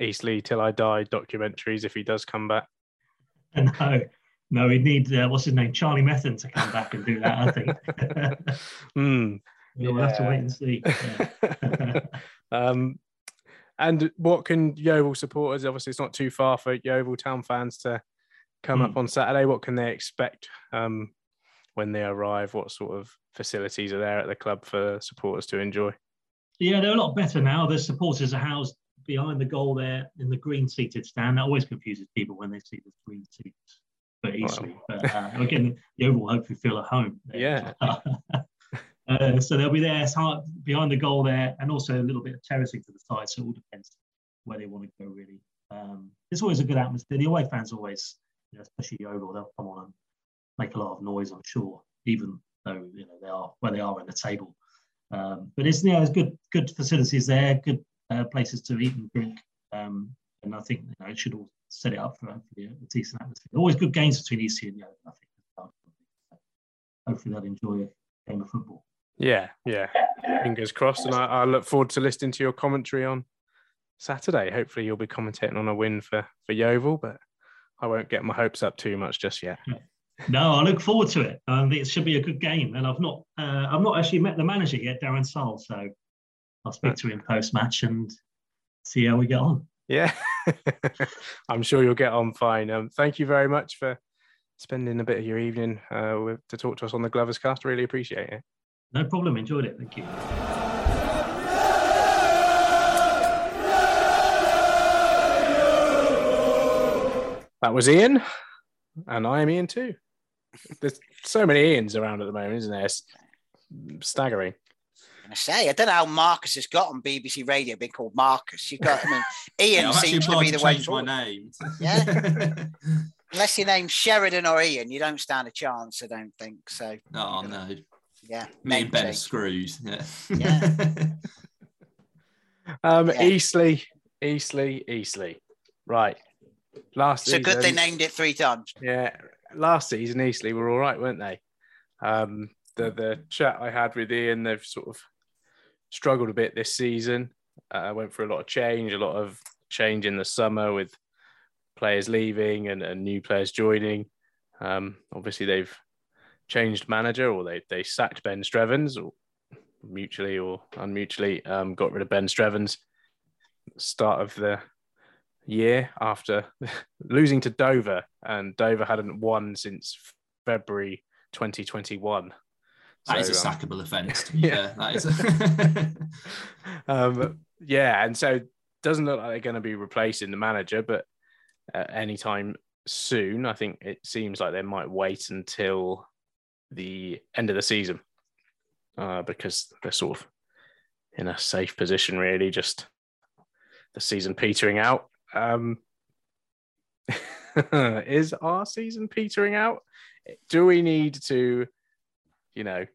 S2: Eastleigh till I die documentaries if he does come back. [laughs]
S5: No, no, he'd need uh, what's his name, Charlie Methven, to come back and do that. I think. [laughs]
S2: mm, [laughs]
S5: we'll yeah. have to wait and see. Yeah.
S2: um, and what can Yeovil supporters? Obviously, it's not too far for Yeovil Town fans to come mm. up on Saturday. What can they expect um, when they arrive? What sort of facilities are there at the club for supporters to enjoy?
S5: Yeah, they're a lot better now. The supporters are housed behind the goal there in the green seated stand. That always confuses people when they see the green seats but easily. Wow. But uh, again, the will hopefully feel at home.
S2: There. Yeah. [laughs]
S5: uh, so they'll be there behind the goal there, and also a little bit of terracing to the side. So it all depends where they want to go, really. Um, it's always a good atmosphere. The away fans always, you know, especially Yeovil, they'll come on and make a lot of noise, I'm sure, even though you know they are where they are in the table. Um, but it's yeah, there's good good facilities there, good uh, places to eat and drink, um, and I think you know, it should all set it up for hopefully a decent atmosphere. Always good games between Eastleigh and Yeovil, I think. Hopefully they'll enjoy a game of football.
S2: Yeah, yeah. Fingers crossed, and I, I look forward to listening to your commentary on Saturday. Hopefully you'll be commentating on a win for for Yeovil, but I won't get my hopes up too much just yet.
S5: No, I look forward to it. I think it should be a good game, and I've not uh, I've not actually met the manager yet, Darren Sarll. So I'll speak to him post match and see how we get on.
S2: Yeah, [laughs] I'm sure you'll get on fine. Um, thank you very much for spending a bit of your evening uh, with, to talk to us on the Glovers Cast. Really appreciate it.
S5: No problem. Enjoyed it. Thank you.
S2: That was Ian, and I am Ian too. There's so many Ians around at the moment, isn't there? It's staggering.
S3: I say, I don't know how Marcus has got on BBC Radio being called Marcus. You've got, I mean, [laughs] Ian yeah, seems to be the way.
S4: my name.
S3: Yeah. [laughs] Unless your name's Sheridan or Ian, you don't stand a chance. I don't think so.
S4: Oh no.
S3: Yeah.
S4: Me and Ben are screws. Yeah.
S3: Yeah. [laughs]
S2: um, yeah. Eastleigh, Eastleigh, Eastleigh. Right. Last
S3: It's a good they named it three times.
S2: Yeah, last season Eastleigh were all right, weren't they? Um, the the chat I had with Ian, they've sort of struggled a bit this season. Uh, went through a lot of change, a lot of change in the summer with players leaving and, and new players joining. Um, obviously, they've changed manager, or they they sacked Ben Strevens, or mutually or unmutually, um, got rid of Ben Strevens. Start of the year after [laughs] losing to Dover, and Dover hadn't won since February 2021.
S4: That is a
S2: So, um,
S4: sackable offence. To be [laughs]
S2: yeah.
S4: fair, that is. [laughs]
S2: um, yeah, and so doesn't look like they're going to be replacing the manager, but uh, anytime soon, I think it seems like they might wait until the end of the season uh, because they're sort of in a safe position, really. Just the season petering out. Um, [laughs] is our season petering out? Do we need to, you know,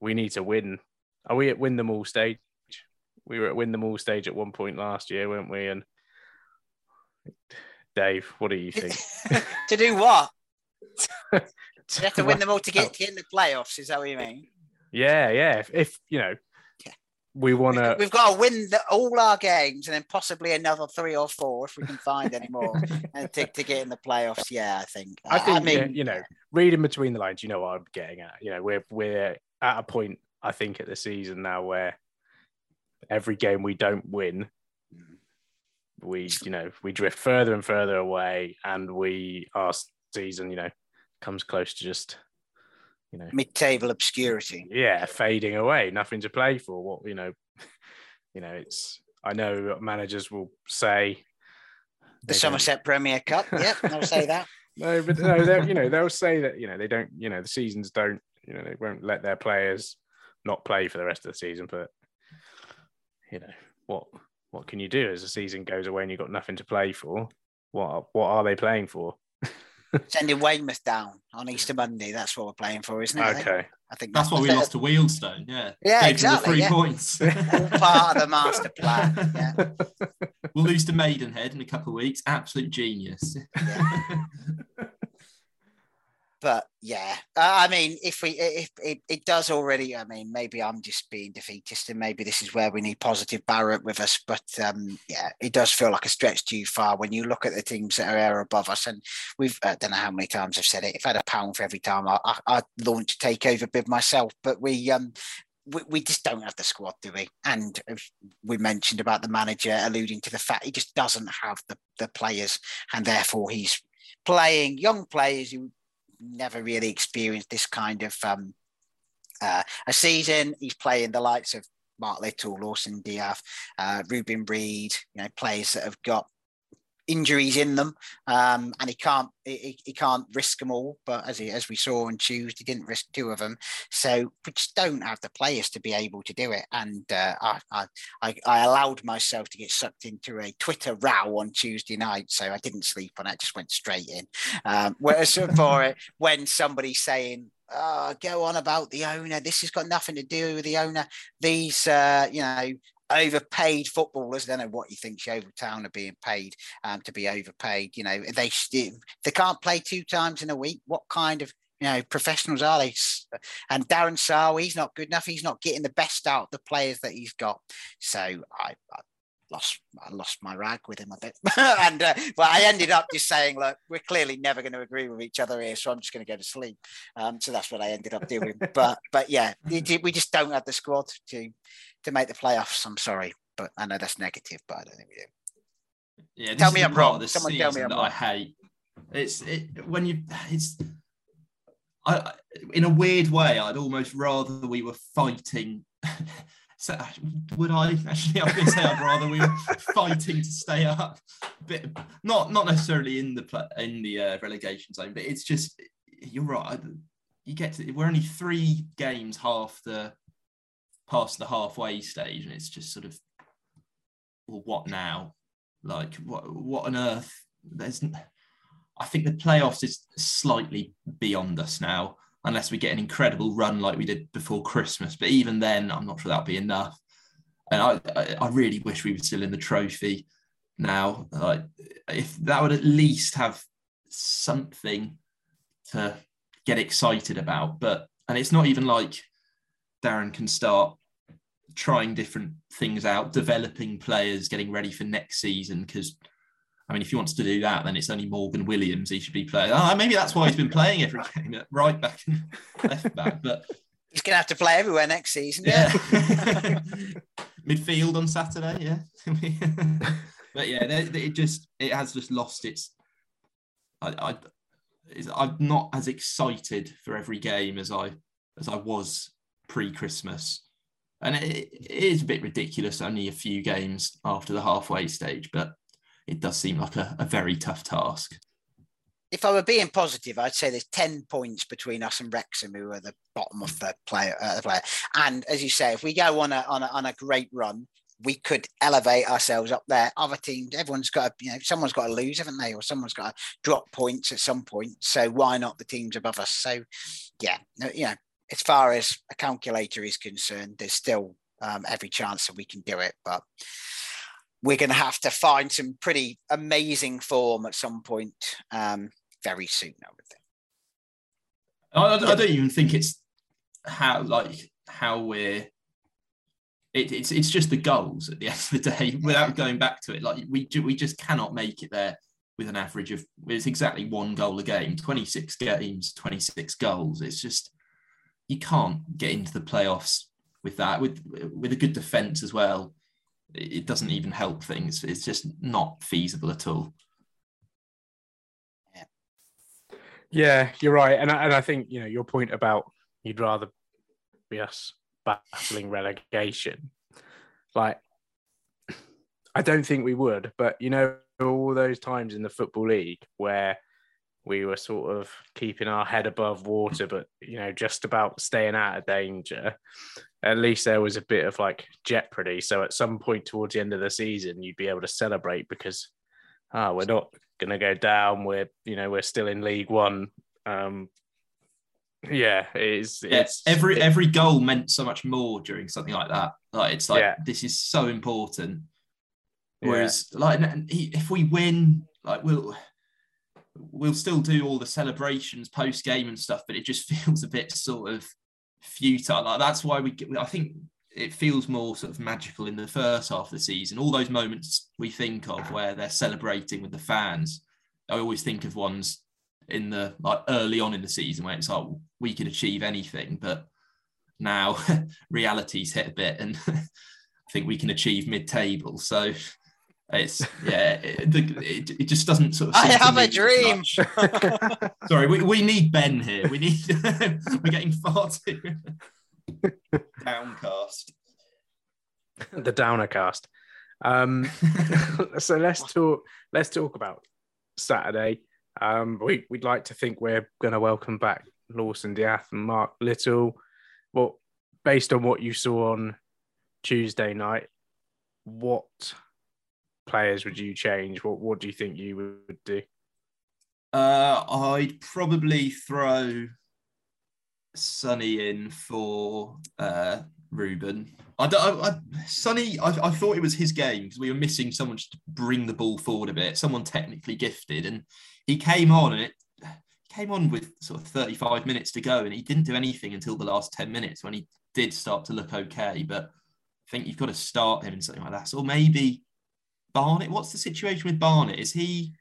S2: we need to win? Are we at win them all stage? We were at win them all stage at one point last year, weren't we? And Dave, what do you [laughs] think? [laughs]
S3: to do what?
S2: To
S3: You have to win them all to get, in the playoffs. Is that what you mean?
S2: Yeah, yeah. If, if you know, we want to.
S3: We've got to win the, all our games and then possibly another three or four if we can find any more [laughs] and to, to get in the playoffs. Yeah, I think.
S2: I think,
S3: mean,
S2: yeah, you know, reading between the lines, you know what I'm getting at. You know, we're we're at a point, I think, at the season now where every game we don't win, mm. we, you know, we drift further and further away, and we our season, you know, comes close to just, you know,
S3: mid-table obscurity.
S2: yeah, fading away, nothing to play for. What you know, [laughs] you know, it's. I know managers will say
S3: The
S2: they don't-
S3: Somerset Premier Cup. [laughs] Yep, I'll say that.
S2: No, but no, they'll, you know, they'll say that you know they don't, you know, the seasons don't, you know, they won't let their players not play for the rest of the season. But you know, what what can you do as the season goes away and you've got nothing to play for? What what are they playing for? [laughs]
S3: Sending Weymouth down on Easter Monday. That's what we're playing for, isn't it?
S2: Okay,
S3: I think
S4: That's why we lost to Wealdstone. Yeah.
S3: Yeah,
S4: Gave
S3: exactly,
S4: The three
S3: yeah.
S4: points. [laughs]
S3: All part of the master plan. Yeah. [laughs]
S4: we'll lose to Maidenhead in a couple of weeks. Absolute genius. [laughs]
S3: but yeah, I mean, if we if it, it does already, I mean, maybe I'm just being defeatist, and maybe this is where we need positive Barrett with us. But um, yeah, it does feel like a stretch too far when you look at the teams that are above us, and we've I don't know how many times I've said it. If I had a pound for every time I I, I takeover bid myself, but we um. We, we just don't have the squad, do we? And we mentioned about the manager alluding to the fact he just doesn't have the, the players, and therefore he's playing young players who never really experienced this kind of um, uh, a season. He's playing the likes of Mark Little, Lawson D'Ath, uh, Reuben Reid, you know, players that have got injuries in them, um, and he can't he, he can't risk them all. But as he, as we saw on Tuesday, he didn't risk two of them. So we just don't have the players to be able to do it. And uh, I, I I I allowed myself to get sucked into a Twitter row on Tuesday night, so I didn't sleep on it. Just went straight in. Um, whereas [laughs] for it, when somebody's saying oh, go on about the owner. This has got nothing to do with the owner. These, uh, you know, overpaid footballers. I don't know what you think Yeovil Town are being paid um, to be overpaid. You know, they they can't play two times in a week. What kind of you know professionals are they? And Darren Sarll, he's not good enough. He's not getting the best out of the players that he's got. So I. I Lost, I lost my rag with him a bit, [laughs] and uh, but I ended up just saying, "Look, we're clearly never going to agree with each other here, so I'm just going to go to sleep." Um, so that's what I ended up doing. [laughs] but but yeah, we just don't have the squad to to make the playoffs. I'm sorry, but I know that's negative, but I don't think we do.
S4: Yeah,
S3: Tell me I'm wrong. Someone tell me I'm wrong.
S4: I hate. It's it, when you it's. I- in a weird way, I'd almost rather we were fighting. [laughs] So would I [laughs] actually? I was going to say I'd rather we were fighting to stay up, but not not necessarily in the in the uh, relegation zone. But it's just you're right. You get to we're only three games half the past the halfway stage, and it's just sort of well, what now? Like what what on earth? There's I think the playoffs is slightly beyond us now, unless we get an incredible run like we did before Christmas. But even then, I'm not sure that'll be enough. And I, I, really wish we were still in the trophy. now. Like if that would at least have something to get excited about, but and it's not even like Darren can start trying different things out, developing players, getting ready for next season. Because, I mean, if he wants to do that, then it's only Morgan Williams he should be playing. Oh, maybe that's why he's been playing every [laughs] game at right back and left back. But [laughs]
S3: he's going to have to play everywhere next season.
S4: Yeah. [laughs] Midfield on Saturday, yeah. but yeah, it just it has just lost its. I, I I'm not as excited for every game as I as I was pre-Christmas and it, it is a bit ridiculous, only a few games after the halfway stage, but it does seem like a, a very tough task.
S3: If I were being positive, I'd say there's 10 points between us and Wrexham, who are the bottom of the player. Uh, the player. And as you say, if we go on a, on a, on a great run, we could elevate ourselves up there. Other teams, everyone's got to, you know, someone's got to lose, haven't they? Or someone's got to drop points at some point. So why not the teams above us? So, yeah, you know, as far as a calculator is concerned, there's still um, every chance that we can do it. But we're going to have to find some pretty amazing form at some point um, very soon, I would think.
S4: I, I, don't even think it's how like how we're. It, it's it's just the goals at the [laughs] end of the day. Without going back to it, like we we just cannot make it there with an average of it's exactly one goal a game. Twenty six games, twenty six goals. It's just you can't get into the playoffs with that. With with a good defense as well, it doesn't even help things. It's just not feasible at all.
S2: Yeah, you're right, and I, and I think you know your point about you'd rather be us battling relegation. Like, I don't think we would, but you know, all those times in the football league where we were sort of keeping our head above water, but you know, just about staying out of danger. At least there was a bit of like jeopardy. So at some point towards the end of the season, you'd be able to celebrate because ah, we're not going to go down. We're you know we're still in League One. Um, yeah, it's, yeah, it's
S4: every it, every goal meant so much more during something like that. Like it's like yeah. this is so important. Whereas yeah. like if we win, like we'll we'll still do all the celebrations post game and stuff, but it just [laughs] feels a bit sort of futile. Like that's why we get, I think it feels more sort of magical in the first half of the season. All those moments we think of where they're celebrating with the fans, I always think of ones in the like early on in the season where it's like we could achieve anything, but now [laughs] reality's hit a bit and [laughs] I think we can achieve mid-table. So it's [laughs] yeah, it, it, it, just doesn't sort of.
S3: I have a dream. [laughs]
S4: Sorry, we, we need Ben here. We need. [laughs] we're getting far too downcast.
S2: The downer cast. Um, so let's talk. Let's talk about Saturday. Um, we, would like to think we're going to welcome back Lawson D'Ath and Mark Little. Well, based on what you saw on Tuesday night, what players would you change? What What do you think you would do?
S4: Uh, I'd probably throw Sonny in for uh, Reuben. I, I, I Sonny, I, I, thought it was his game because we were missing someone to bring the ball forward a bit, someone technically gifted, and he came on and it came on with sort of 35 minutes to go, and he didn't do anything until the last 10 minutes when he did start to look okay. But I think you've got to start him in something like that. So maybe Barnett. What's the situation with Barnett? Is he?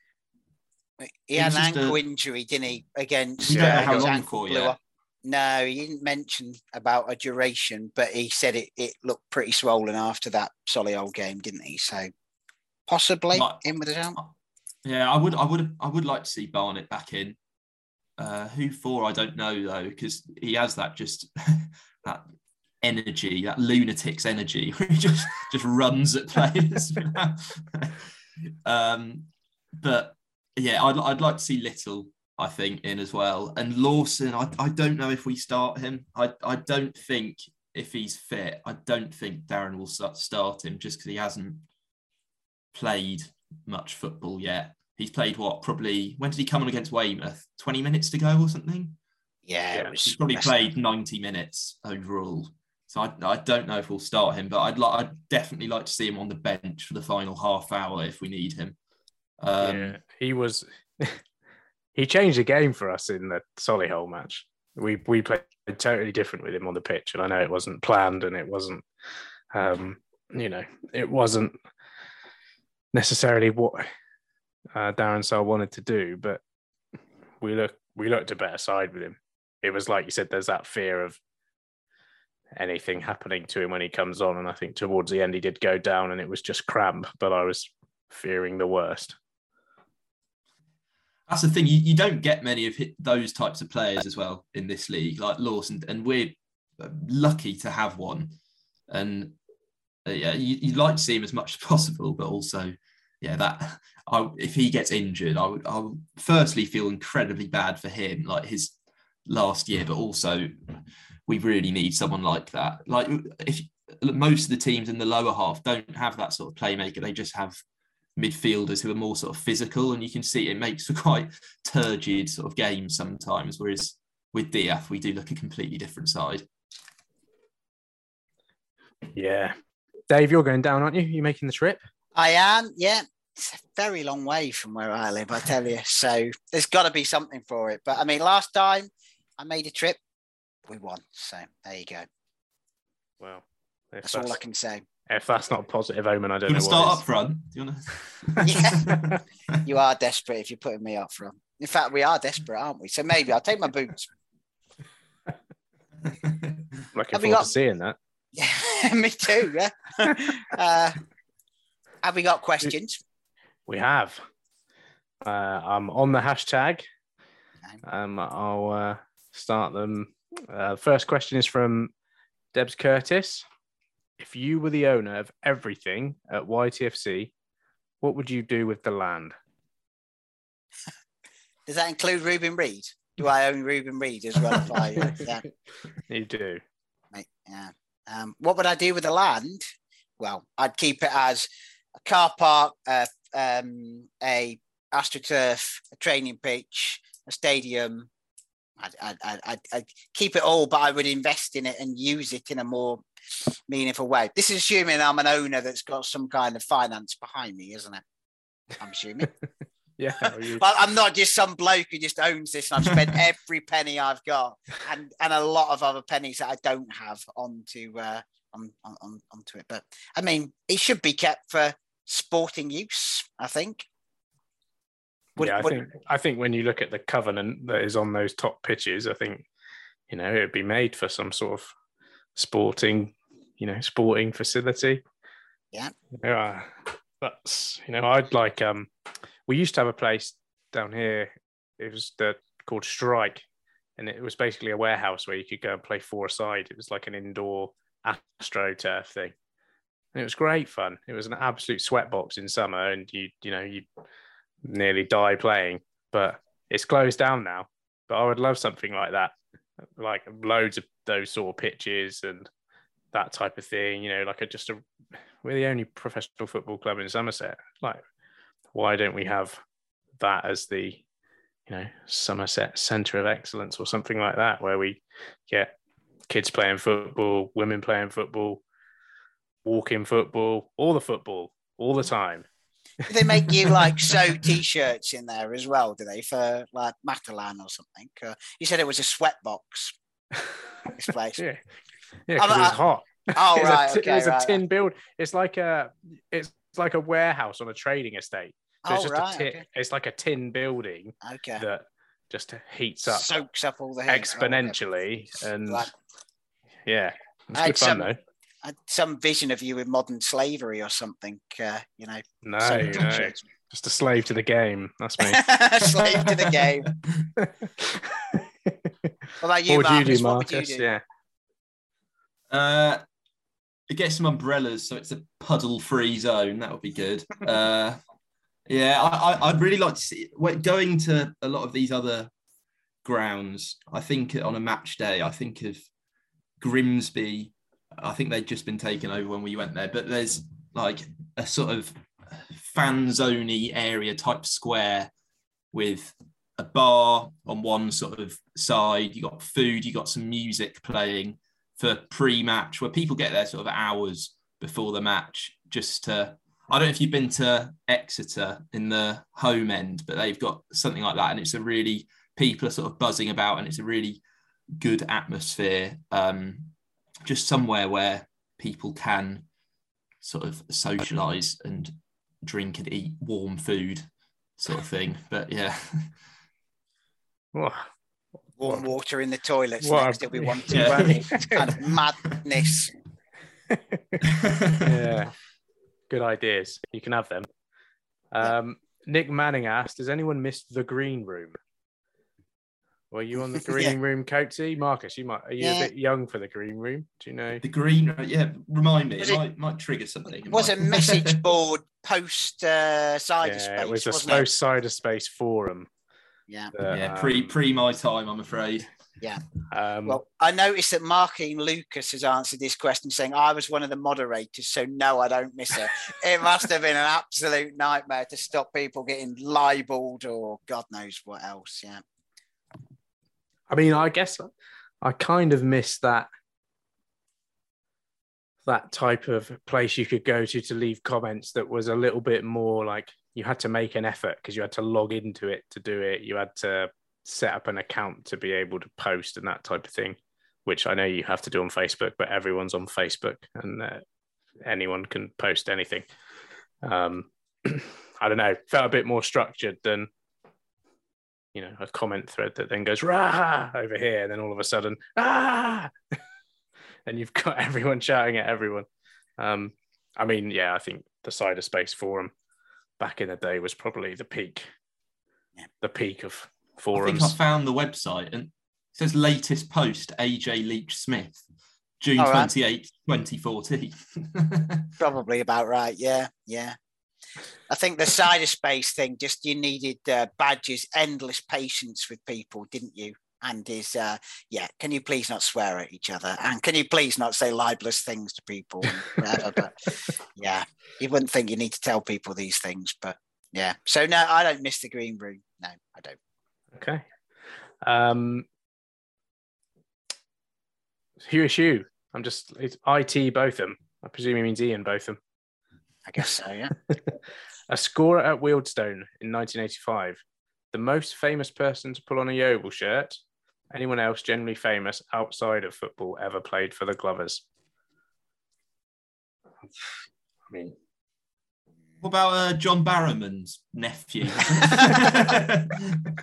S3: He had an ankle a... injury, didn't he? Against
S4: we don't know uh, how long for yet.
S3: No, he didn't mention about a duration, but he said it, it looked pretty swollen after that Solihull game, didn't he? So possibly like, in with his arm.
S4: Yeah, I would, I would, I would like to see Barnett back in. Uh, who for? I don't know though, because he has that just [laughs] that energy, that lunatic's energy, [laughs] where he just just runs at players. [laughs] um, but yeah, I'd, I'd like to see Little, I think, in as well. And Lawson, I, I don't know if we start him. I, I don't think if he's fit, I don't think Darren will start, start him just because he hasn't played much football yet. He's played what? Probably when did he come on against Weymouth? 20 minutes to go or something?
S3: Yeah,
S4: yeah he's probably played 90 minutes overall. So I, I don't know if we'll start him, but I'd like I'd definitely like to see him on the bench for the final half hour if we need him. Um,
S2: yeah, he was. [laughs] he changed the game for us in the Solihull match. We we played totally different with him on the pitch, and I know it wasn't planned and it wasn't, um, you know, it wasn't necessarily what uh, Darren Sarll wanted to do, but we look we looked a better side with him. It was like you said, there's that fear of anything happening to him when he comes on, and I think towards the end he did go down, and it was just cramp. But I was fearing the worst.
S4: That's the thing. You, you don't get many of those types of players as well in this league, like Lawson, and we're lucky to have one. And uh, yeah, you, would like to see him as much as [laughs] possible, but also, yeah, that I, if he gets injured, I would, I would firstly feel incredibly bad for him, like his last year, but also we really need someone like that. Like if most of the teams in the lower half don't have that sort of playmaker, they just have midfielders who are more sort of physical, and you can see it makes for [laughs] quite turgid sort of games sometimes. Whereas with D'Ath, we do look a completely different side.
S2: Yeah, Dave, you're going down, aren't you? You're making the trip?
S3: I am. Yeah, it's a very long way from where I live, I tell you. So there's got to be something for it. But I mean, last time I made a trip, we won. So there you go.
S2: Well,
S3: that's, that's all I can say.
S2: If that's not a positive omen, I don't you
S4: know. Start up front. Do you want
S3: to? [laughs] yeah, [laughs] you are desperate if you're putting me up front. In fact, we are desperate, aren't we? So maybe I'll take my boots. [laughs]
S2: Looking forward got... to seeing that.
S3: Yeah, me too. Yeah. uh, have we got questions?
S2: We have. Uh, I'm on the hashtag. Um, I'll uh, start them. Uh, first question is from Debs Curtis. If you were the owner of everything at YTFC, what would you do with the land? [laughs]
S3: Does that include Reuben Reid? Do I own Reuben Reid as well? I,
S2: yeah. [laughs] You do.
S3: Yeah. Um, what would I do with the land? Well, I'd keep it as a car park, uh, um, a astroturf, a training pitch, a stadium. I'd, I'd, I'd, I'd, keep it all, but I would invest in it and use it in a more meaningful way. This is assuming I'm an owner that's got some kind of finance behind me, isn't it? I'm assuming. [laughs]
S2: yeah.
S3: Well, I'm not just some bloke who just owns this and I've spent [laughs] every penny I've got and, and a lot of other pennies that I don't have onto uh, on, on, onto it. But I mean, it should be kept for sporting use, I think.
S2: Would, yeah, I would... think I think when you look at the covenant that is on those top pitches, I think you know it'd be made for some sort of sporting, you know, sporting facility.
S3: Yeah.
S2: Yeah. That's you know, I'd like um we used to have a place down here, it was the called Strike, and it was basically a warehouse where you could go and play four side. It was like an indoor astroturf thing. And it was great fun. It was an absolute sweatbox in summer, and you you know you nearly die playing. But it's closed down now. But I would love something like that, like loads of those sort of pitches and that type of thing. You know, like a, just a we're the only professional football club in Somerset. Like, why don't we have that as the you know Somerset Centre of Excellence or something like that, where we get kids playing football, women playing football, walking football, all the football, all the mm.
S3: time. They make you like sew t-shirts in there as well? Do they for like Matalan or something? Uh, you said it was a sweat box. This place. [laughs]
S2: yeah, yeah, because it's hot. [laughs]
S3: Oh [laughs]
S2: it's
S3: right,
S2: a,
S3: okay,
S2: it's
S3: right,
S2: a tin right. build. It's like a it's like a warehouse on a trading estate. So
S3: oh,
S2: it's just
S3: right,
S2: a tin,
S3: okay.
S2: it's like a tin building
S3: Okay.
S2: that just heats up
S3: Soaks up all the heat.
S2: exponentially, and yeah, it's
S3: I
S2: good fun
S3: some-
S2: though.
S3: I had some vision of you in modern slavery or something. Uh, you know,
S2: No, no, just a slave to the game. That's me. [laughs]
S3: slave to the game. [laughs] What about you,
S2: what would you
S3: Marcus?
S2: do,
S3: What would you
S2: Marcus?
S3: do?
S2: Yeah.
S4: Uh, get some umbrellas so it's a puddle-free zone. That would be good. Uh, yeah, I, I, I'd really like to see wait, going to a lot of these other grounds. I think on a match day, I think of Grimsby. I think they'd just been taken over when we went there, but there's like a sort of fan zoney area type square with a bar on one sort of side. You got food, you got some music playing, for pre-match where people get there sort of hours before the match just to I don't know if you've been to Exeter in the home end, but they've got something like that, and it's a really people are sort of buzzing about, and it's a really good atmosphere. Um, just somewhere where people can sort of socialize and drink and eat warm food, sort of thing. But yeah, [laughs]
S3: Warm water in the toilets
S2: What
S3: next. If we want to,
S4: Yeah.
S3: kind [laughs] of madness. [laughs]
S2: yeah, good ideas. You can have them. Um, Nick Manning asked, "Has anyone missed the green room?" Were you on the [laughs] green room, Coatsy? Marcus, you might. Are you
S3: Yeah.
S2: a bit young for the green room? Do you know?
S4: the green, yeah, remind me, it,
S3: it-
S4: might, might trigger something. It [laughs]
S3: was a message board post uh, side
S2: yeah,
S3: space.
S2: it was a
S3: wasn't
S2: slow cider space forum.
S3: Yeah.
S2: that,
S4: yeah, pre
S2: um,
S4: pre my time, I'm afraid. Yeah.
S2: Um,
S3: Well, I noticed that Markine Lucas has answered this question saying, I was one of the moderators, so no, I don't miss it. [laughs] it must have been an absolute nightmare to stop people getting libeled or God knows what else. Yeah.
S2: I mean, I guess I kind of miss that that type of place you could go to to leave comments that was a little bit more like you had to make an effort because you had to log into it to do it. You had to set up an account to be able to post and that type of thing, which I know you have to do on Facebook, but everyone's on Facebook and uh, anyone can post anything. Um, [clears throat] I don't know, felt a bit more structured than you know, a comment thread that then goes rah over here, and then all of a sudden ah, [laughs] and you've got [laughs] everyone shouting at everyone. Um, I mean, yeah, I think the Cider Space Forum back in the day was probably the peak,
S3: Yeah.
S2: the peak of
S4: I
S2: forums.
S4: think I found the website and it says latest post AJ Leach Smith, June
S3: All right.
S4: 28th, 2014. [laughs]
S3: Probably about right. Yeah. Yeah. I think the cider space thing, just you needed uh, Badger's endless patience with people, didn't you? And is, uh, yeah, can you please not swear at each other? And can you please not say libelous things to people? whatever, but [laughs] yeah, you wouldn't think you need to tell people these things, but yeah. So no, I don't miss the green room. No, I don't.
S2: Okay. Um, Hugh Hugh. I'm just it's IT Botham. I presume he means Ian Botham.
S3: I guess so, yeah. [laughs]
S2: a scorer at Wealdstone in 1985. The most famous person to pull on a Yeovil shirt. Anyone else generally famous outside of football ever played for the Glovers? I mean,
S4: what about uh, John Barrowman's nephew? [laughs] what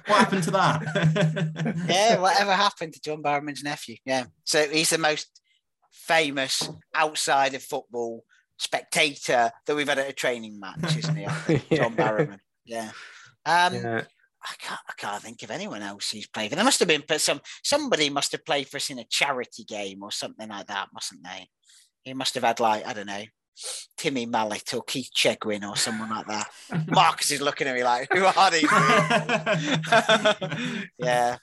S4: happened to that? [laughs]
S3: yeah, whatever happened to John Barrowman's nephew? Yeah. So he's the most famous outside of football spectator that we've had at a training match, isn't he? I [laughs] John
S2: Yeah.
S3: Barrowman. Yeah. Um,
S2: yeah.
S3: I can't, I can't think of anyone else who's played. For. There must have been but some somebody must have played for us in a charity game or something like that, mustn't they? He must have had like I don't know, Timmy Mallett or Keith Chegwin or someone like that. [laughs] Marcus is looking at me like, who are these? [laughs] yeah.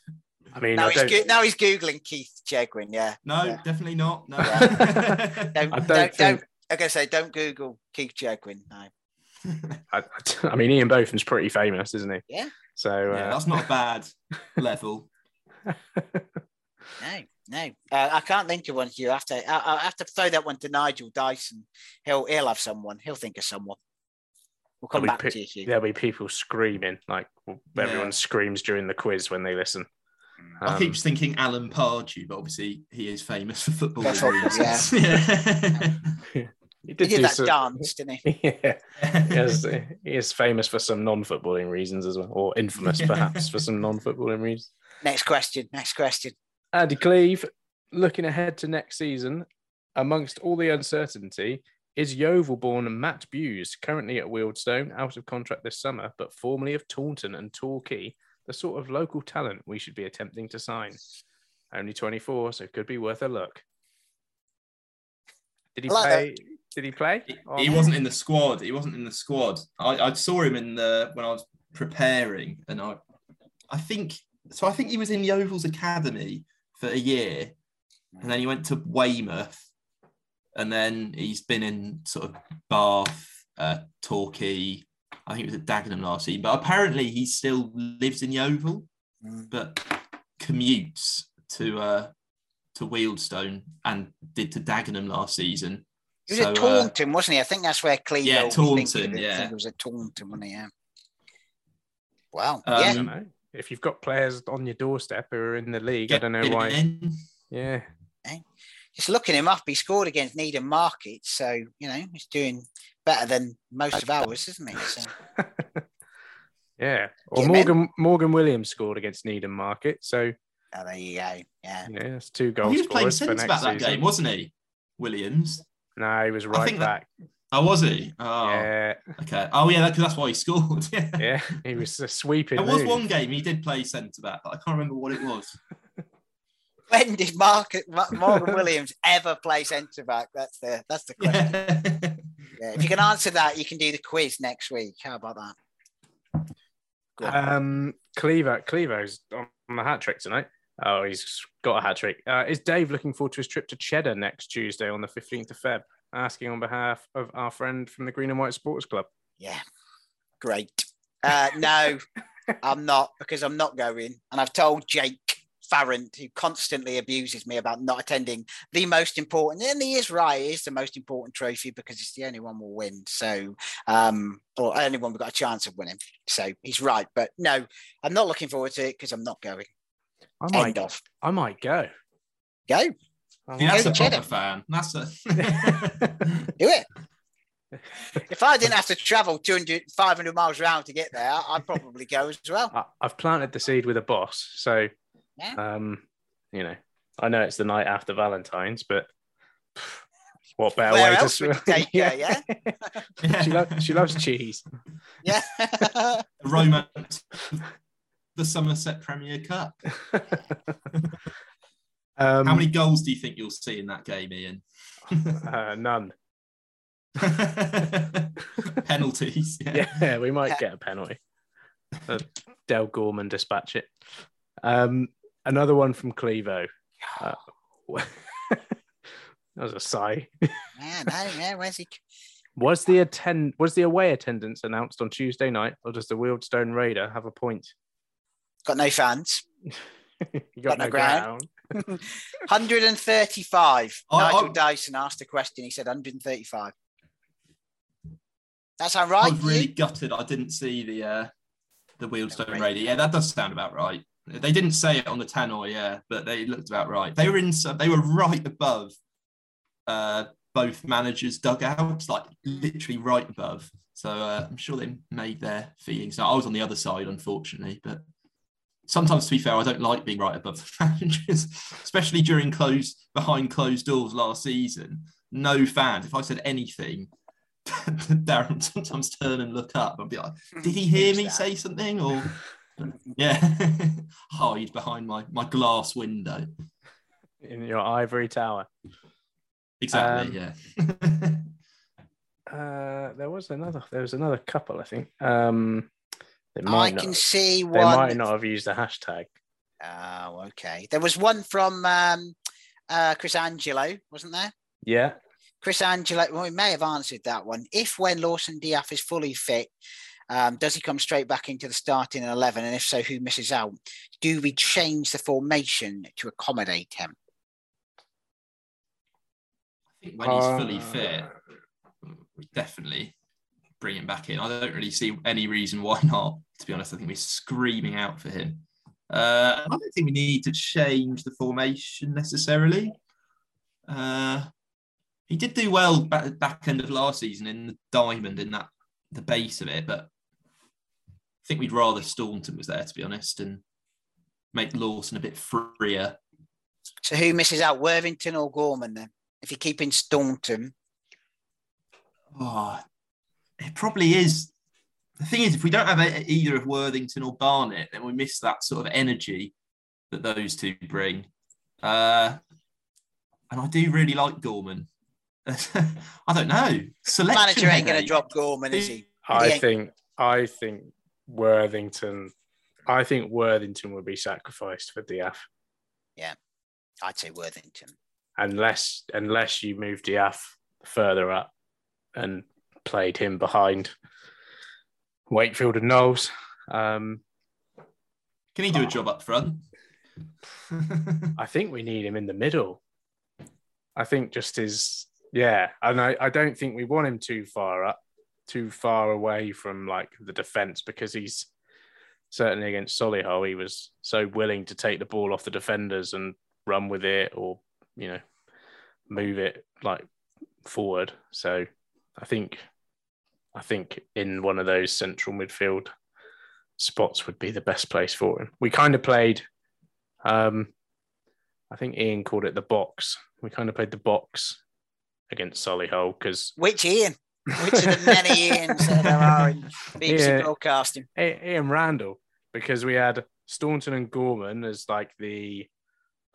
S2: I mean,
S3: Now
S2: I
S3: he's go- now he's googling Keith Chegwin. Yeah.
S4: no,
S3: Yeah.
S4: definitely not. No.
S3: Don't,
S2: I
S3: don't,
S2: don't
S3: don't,
S2: think-
S3: like I say, don't Google Keith Chegwin. No. [laughs]
S2: I, I mean, Ian Botham's pretty famous, isn't he?
S3: Yeah.
S2: So
S4: yeah,
S2: uh,
S4: that's not a bad [laughs] level.
S3: No, no, uh, I can't think of one. You have to. I, I'll have to throw that one to Nigel Dyson. He'll he'll have someone. He'll think of someone. We'll come
S2: There'll
S3: back
S2: be
S3: to you.
S2: there'll be people screaming like everyone
S4: Yeah.
S2: screams during the quiz when they listen.
S4: I
S2: Um,
S4: keep thinking Alan Pardew, but obviously he is famous for football.
S3: For
S4: reasons. Yeah. [laughs]
S2: he
S3: He
S2: did,
S3: did
S2: do
S3: that
S2: some-
S3: dance, didn't he? [laughs]
S2: yeah, [laughs] he is, he is famous for some non-footballing reasons as well, or infamous perhaps for some non-footballing reasons.
S3: Next question. Next question.
S2: Andy Cleve, looking ahead to next season, amongst all the uncertainty, is Yeovil-born Matt Buse, currently at Wealdstone, out of contract this summer, but formerly of Taunton and Torquay, the sort of local talent we should be attempting to sign? Only 24, so it could be worth a look. Did he
S3: like
S2: play? Did he play?
S4: He- he wasn't in the squad. He wasn't in the squad. I, I saw him in the when I was preparing, and I, I think so. I think he was in Yeovil's academy for a year, and then he went to Weymouth, and then he's been in sort of Bath, uh, Torquay. I think it was at Dagenham last season, but apparently he still lives in Yeovil,
S3: Mm.
S4: but commutes to uh, to Wealdstone and did to Dagenham last season.
S3: He was so, at uh, Taunton, uh, wasn't he? I think that's where Cleve.
S4: Yeah, Taunton. Yeah, I
S3: think it was at Taunton, wasn't he? Yeah. Wow.
S2: Um,
S3: yeah.
S2: I don't know. If you've got players on your doorstep who are in the league, I don't know why. In. Yeah.
S3: Just looking him up, he scored against Needham Market, so you know he's doing better than most of ours, isn't he? [laughs] So.
S2: yeah. Or yeah, Morgan man. Morgan Williams scored against Needham Market, so.
S3: Oh, there you go. Yeah.
S2: Yeah, it's two goals.
S4: he was playing centre
S2: back
S4: that game, wasn't he? Williams.
S2: No, he was right back.
S4: That... Oh, was he? Oh,
S2: yeah.
S4: Okay. Oh, yeah, because that's why he scored. [laughs] yeah.
S2: yeah, he was a sweeping.
S4: There was one game he did play centre back, but I can't remember what it was. [laughs]
S3: when did Mark, Morgan Williams ever play centre back? That's the that's the question. Yeah. [laughs] yeah. If you can answer that, you can do the quiz next week. How about
S2: that? Um, Cleaver, Clevo's on the hat trick tonight. Oh, he's got a hat trick. Uh, is Dave looking forward to his trip to Cheddar next Tuesday on the 15th of Feb? Asking on behalf of our friend from the Green and White Sports Club.
S3: Yeah, great. Uh, no, I'm not because I'm not going. And I've told Jake Farrant, who constantly abuses me about not attending the most important, and he is right, it is the most important trophy because it's the only one we'll win. So, um, or only one we've got a chance of winning. So he's right. But no, I'm not looking forward to it because I'm not going.
S2: I might, End of. I might go.
S3: Go.
S4: Yeah, that's a proper fan. That's a [laughs]
S3: do it. if I didn't have to travel 200, 500 miles around to get there, I'd probably go as well. I,
S2: have planted the seed with a boss, so yeah. um, you know, I know it's the night after Valentine's, but what better
S3: Where
S2: way
S3: else to would take yeah. her,
S2: yeah? [laughs] she, lo- she loves cheese.
S3: Yeah. [laughs]
S4: Romance the Somerset Premier Cup. [laughs] um, How many goals do you think you'll see in that game, Ian? [laughs]
S2: uh, none. [laughs]
S4: Penalties.
S2: Yeah. yeah. we might get a penalty. Uh, Del Gorman dispatch it. Um, another one from Clevo. Uh, that was a sigh.
S3: yeah, no, yeah, where's he?
S2: Was the attend was the away attendance announced on Tuesday night, or does the Wealdstone Raider have a point?
S3: Got no fans.
S2: you [laughs] got, got no, no ground.
S3: ground. [laughs] 135. I, Nigel I, Dyson asked a question. He said 135. That's how right.
S4: I was really gutted. I didn't see the uh, the Wealdstone Raider. Yeah, that does sound about right. They didn't say it on the tannoy, yeah, but they looked about right. They were in. They were right above uh, both managers' dugouts, like literally right above. So uh, I'm sure they made their feelings. Now, I was on the other side, unfortunately, but sometimes to be fair, I don't like being right above the [laughs] managers, especially during closed behind closed doors last season. No fans. If I said anything, [laughs] Darren sometimes turn and look up and be like, "Did he hear me say something?" Or [laughs] yeah, hide behind my my glass window
S2: in your ivory tower.
S4: Exactly. Um,
S2: yeah. uh, there was another. There was another couple, I think. Um,
S3: I can see
S2: one. They might not have used the hashtag.
S3: Oh, okay. There was one from um, uh, Chris Angelo, wasn't there?
S2: Yeah.
S3: Chris Angelo, well, we may have answered that one. If when Lawson D'Ath is fully fit, um, does he come straight back into the starting 11? And if so, who misses out? Do we change the formation to accommodate him?
S4: I think when he's uh, fully fit, we definitely bring him back in. I don't really see any reason why not. To be honest, I think we're screaming out for him. Uh, I don't think we need to change the formation necessarily. Uh, he did do well back, back end of last season in the diamond in that the base of it, but I think we'd rather Staunton was there to be honest and make Lawson a bit freer.
S3: So who misses out, Worthington or Gorman then? If you're keeping Staunton.
S4: Oh, it probably is. The thing is, if we don't have either of Worthington or Barnett, then we miss that sort of energy that those two bring. Uh, and I do really like Gorman. [laughs] I don't know.
S3: Selection Manager ain't going to drop Gorman, is he?
S2: I he think. I think Worthington. I think Worthington would be sacrificed for D'Ath.
S3: Yeah, I'd say Worthington.
S2: Unless unless you move D'Ath further up and played him behind Wakefield and Knowles. Um,
S4: Can he do a job up front? [laughs]
S2: I think we need him in the middle. I think just his yeah, and I, I don't think we want him too far up, too far away from like the defense because he's certainly against Solihull, he was so willing to take the ball off the defenders and run with it or, you know, move it like forward. So I think I think in one of those central midfield spots would be the best place for him. We kind of played um I think Ian called it the box. We kind of played the box against Solihull because
S3: which Ian? Which of the [laughs] many Ians that there are in BBC yeah, broadcasting?
S2: Ian Randall, because we had Staunton and Gorman as like the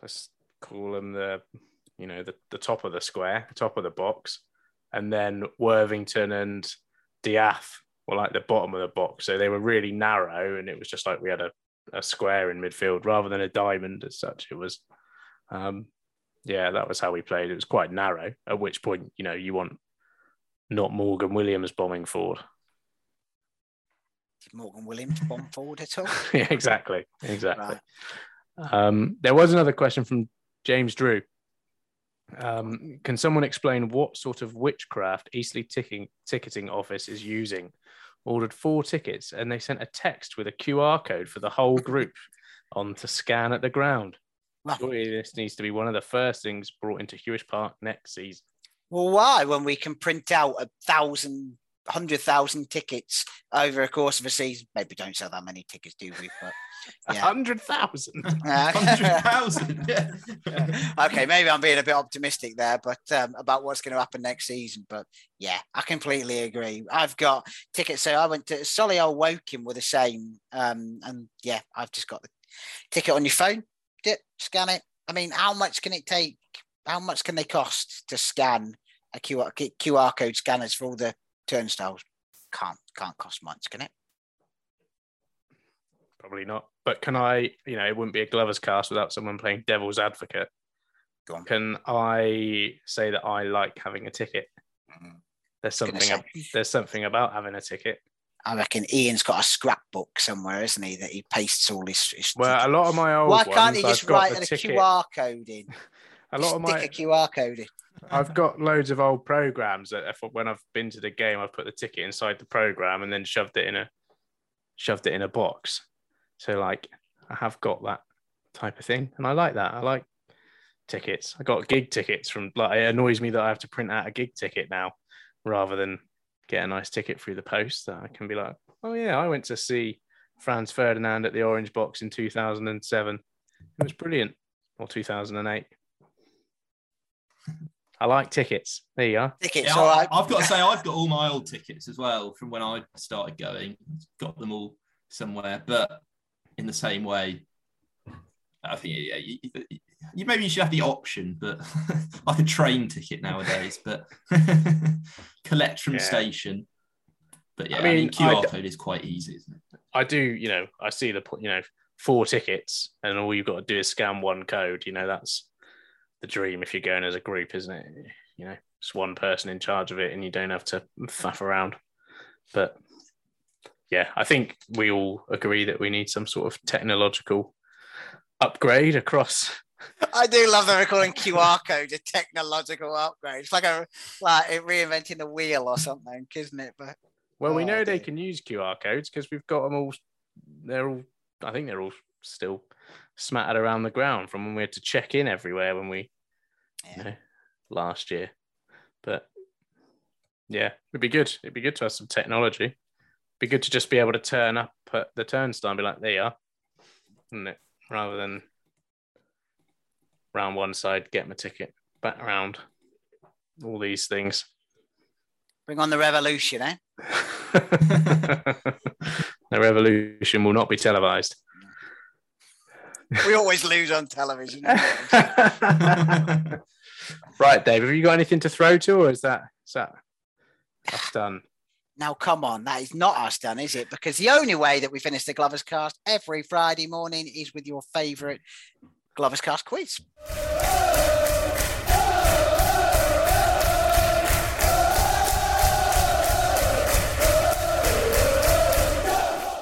S2: let's call them the you know the, the top of the square, top of the box, and then Worthington and D'Ath were like the bottom of the box. So they were really narrow, and it was just like we had a, a square in midfield rather than a diamond as such. It was um, yeah, that was how we played. It was quite narrow. At which point, you know, you want not Morgan Williams bombing forward.
S3: Did Morgan Williams bomb forward at all? [laughs]
S2: yeah, exactly, exactly. Right. Um, there was another question from James Drew. Um, can someone explain what sort of witchcraft Eastleigh ticking, ticketing office is using? Ordered four tickets and they sent a text with a QR code for the whole group [laughs] on to scan at the ground. Surely this needs to be one of the first things brought into Huish Park next season.
S3: Well, why? When we can print out a thousand, hundred thousand tickets over a course of a season. Maybe don't sell that many tickets, do we? But [laughs] [laughs]
S2: a hundred thousand.
S4: Hundred thousand. Yeah. [laughs]
S3: okay, maybe I'm being a bit optimistic there, but um, about what's going to happen next season. But yeah, I completely agree. I've got tickets. So I went to Solihull Woking were the same, um, and yeah, I've just got the ticket on your phone Dip, scan it. I mean, how much can it take? How much can they cost to scan a QR, QR code scanners for all the turnstiles? Can't can't cost much, can it?
S2: Probably not. But can I? You know, it wouldn't be a Glover's cast without someone playing devil's advocate.
S3: Go on.
S2: Can I say that I like having a ticket? Mm-hmm. There's something. There's something about having a ticket.
S3: I reckon Ian's got a scrapbook somewhere, isn't he? That he pastes all his. his
S2: well, a lot of my old.
S3: Why can't he just write a QR code in? [laughs]
S2: a lot of my
S3: a QR code in.
S2: I've got loads of old programs that if, when I've been to the game, I've put the ticket inside the program and then shoved it in a shoved it in a box. So like I have got that type of thing, and I like that. I like tickets. I got gig tickets from like it annoys me that I have to print out a gig ticket now rather than get a nice ticket through the post that I can be like, oh yeah, I went to see Franz Ferdinand at the Orange Box in 2007. It was brilliant. Or 2008. I like tickets. There you are.
S3: Tickets.
S4: Yeah, I, I've got to say, I've got all my old tickets as well from when I started going. Got them all somewhere, but in the same way, I think yeah, you, you, maybe you should have the option, but [laughs] like a train ticket nowadays. But [laughs] collect from yeah. station. But yeah, I mean, I mean QR code is quite easy, isn't it?
S2: I do, you know, I see the you know four tickets, and all you've got to do is scan one code. You know, that's the dream if you're going as a group, isn't it? You know, it's one person in charge of it, and you don't have to faff around. But yeah, I think we all agree that we need some sort of technological upgrade across.
S3: I do love that we're calling QR code a technological upgrade. It's like a like reinventing the wheel or something, isn't it? But
S2: well, we oh, know they can use QR codes because we've got them all. They're all. I think they're all still smattered around the ground from when we had to check in everywhere when we, yeah. you know, last year. But yeah, it'd be good. It'd be good to have some technology. It'd be good to just be able to turn up at the turnstile and be like, "There you are," isn't it? rather than round one side, get my ticket, back around, all these things.
S3: Bring on the revolution, eh? [laughs] [laughs]
S2: the revolution will not be televised.
S3: We always lose on television. [laughs]
S2: right, Dave. Have you got anything to throw to, or is that is that that's done?
S3: Now, come on, that is not us done, is it? Because the only way that we finish the Glovers Cast every Friday morning is with your favourite Glovers Cast quiz.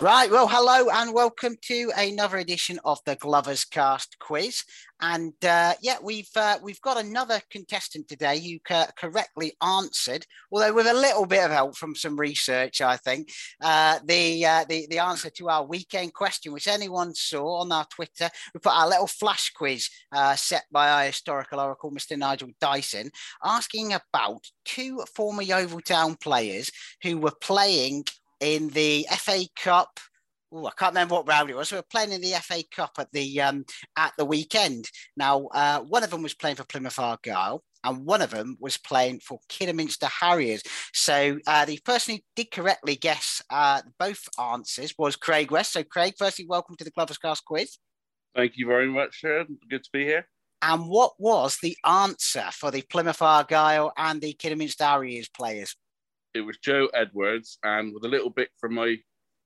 S3: Right. Well, hello and welcome to another edition of the Glovers Cast quiz. And uh, yeah, we've uh, we've got another contestant today who correctly answered, although with a little bit of help from some research, I think, uh, the, uh, the the answer to our weekend question, which anyone saw on our Twitter. We put our little flash quiz uh, set by our historical oracle, Mr. Nigel Dyson, asking about two former Yeovil Town players who were playing in the FA Cup. Ooh, I can't remember what round it was. We were playing in the FA Cup at the um, at the weekend. Now, uh, one of them was playing for Plymouth Argyle, and one of them was playing for Kidderminster Harriers. So uh, the person who did correctly guess uh, both answers was Craig West. So, Craig, firstly, welcome to the Glovers Cast quiz.
S6: Thank you very much, Sharon. Good to be here.
S3: And what was the answer for the Plymouth Argyle and the Kidderminster Harriers players?
S6: It was Joe Edwards, and with a little bit from my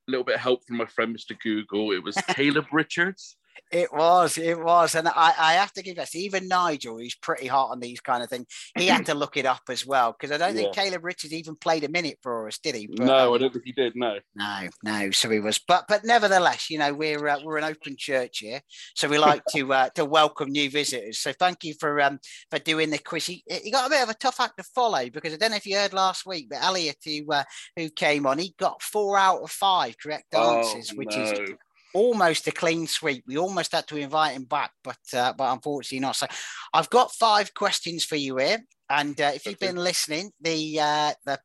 S6: little bit of help from my friend Mr. Google, it was [laughs] Caleb Richards.
S3: It was, it was, and I, I have to give this. Even Nigel, who's pretty hot on these kind of things, he had to look it up as well because I don't yeah. think Caleb Richards even played a minute for us, did he?
S6: But, no, um, I don't think he did. No,
S3: no, no. So he was, but but nevertheless, you know, we're uh, we're an open church here, so we like to uh, to welcome new visitors. So thank you for um for doing the quiz. He, he got a bit of a tough act to follow because I don't know if you heard last week, but Elliot, who uh, who came on, he got four out of five correct oh, answers, oh, which no. is almost a clean sweep. We almost had to invite him back, but uh, but unfortunately not. So I've got five questions for you here, and uh, if you've been listening, the uh, the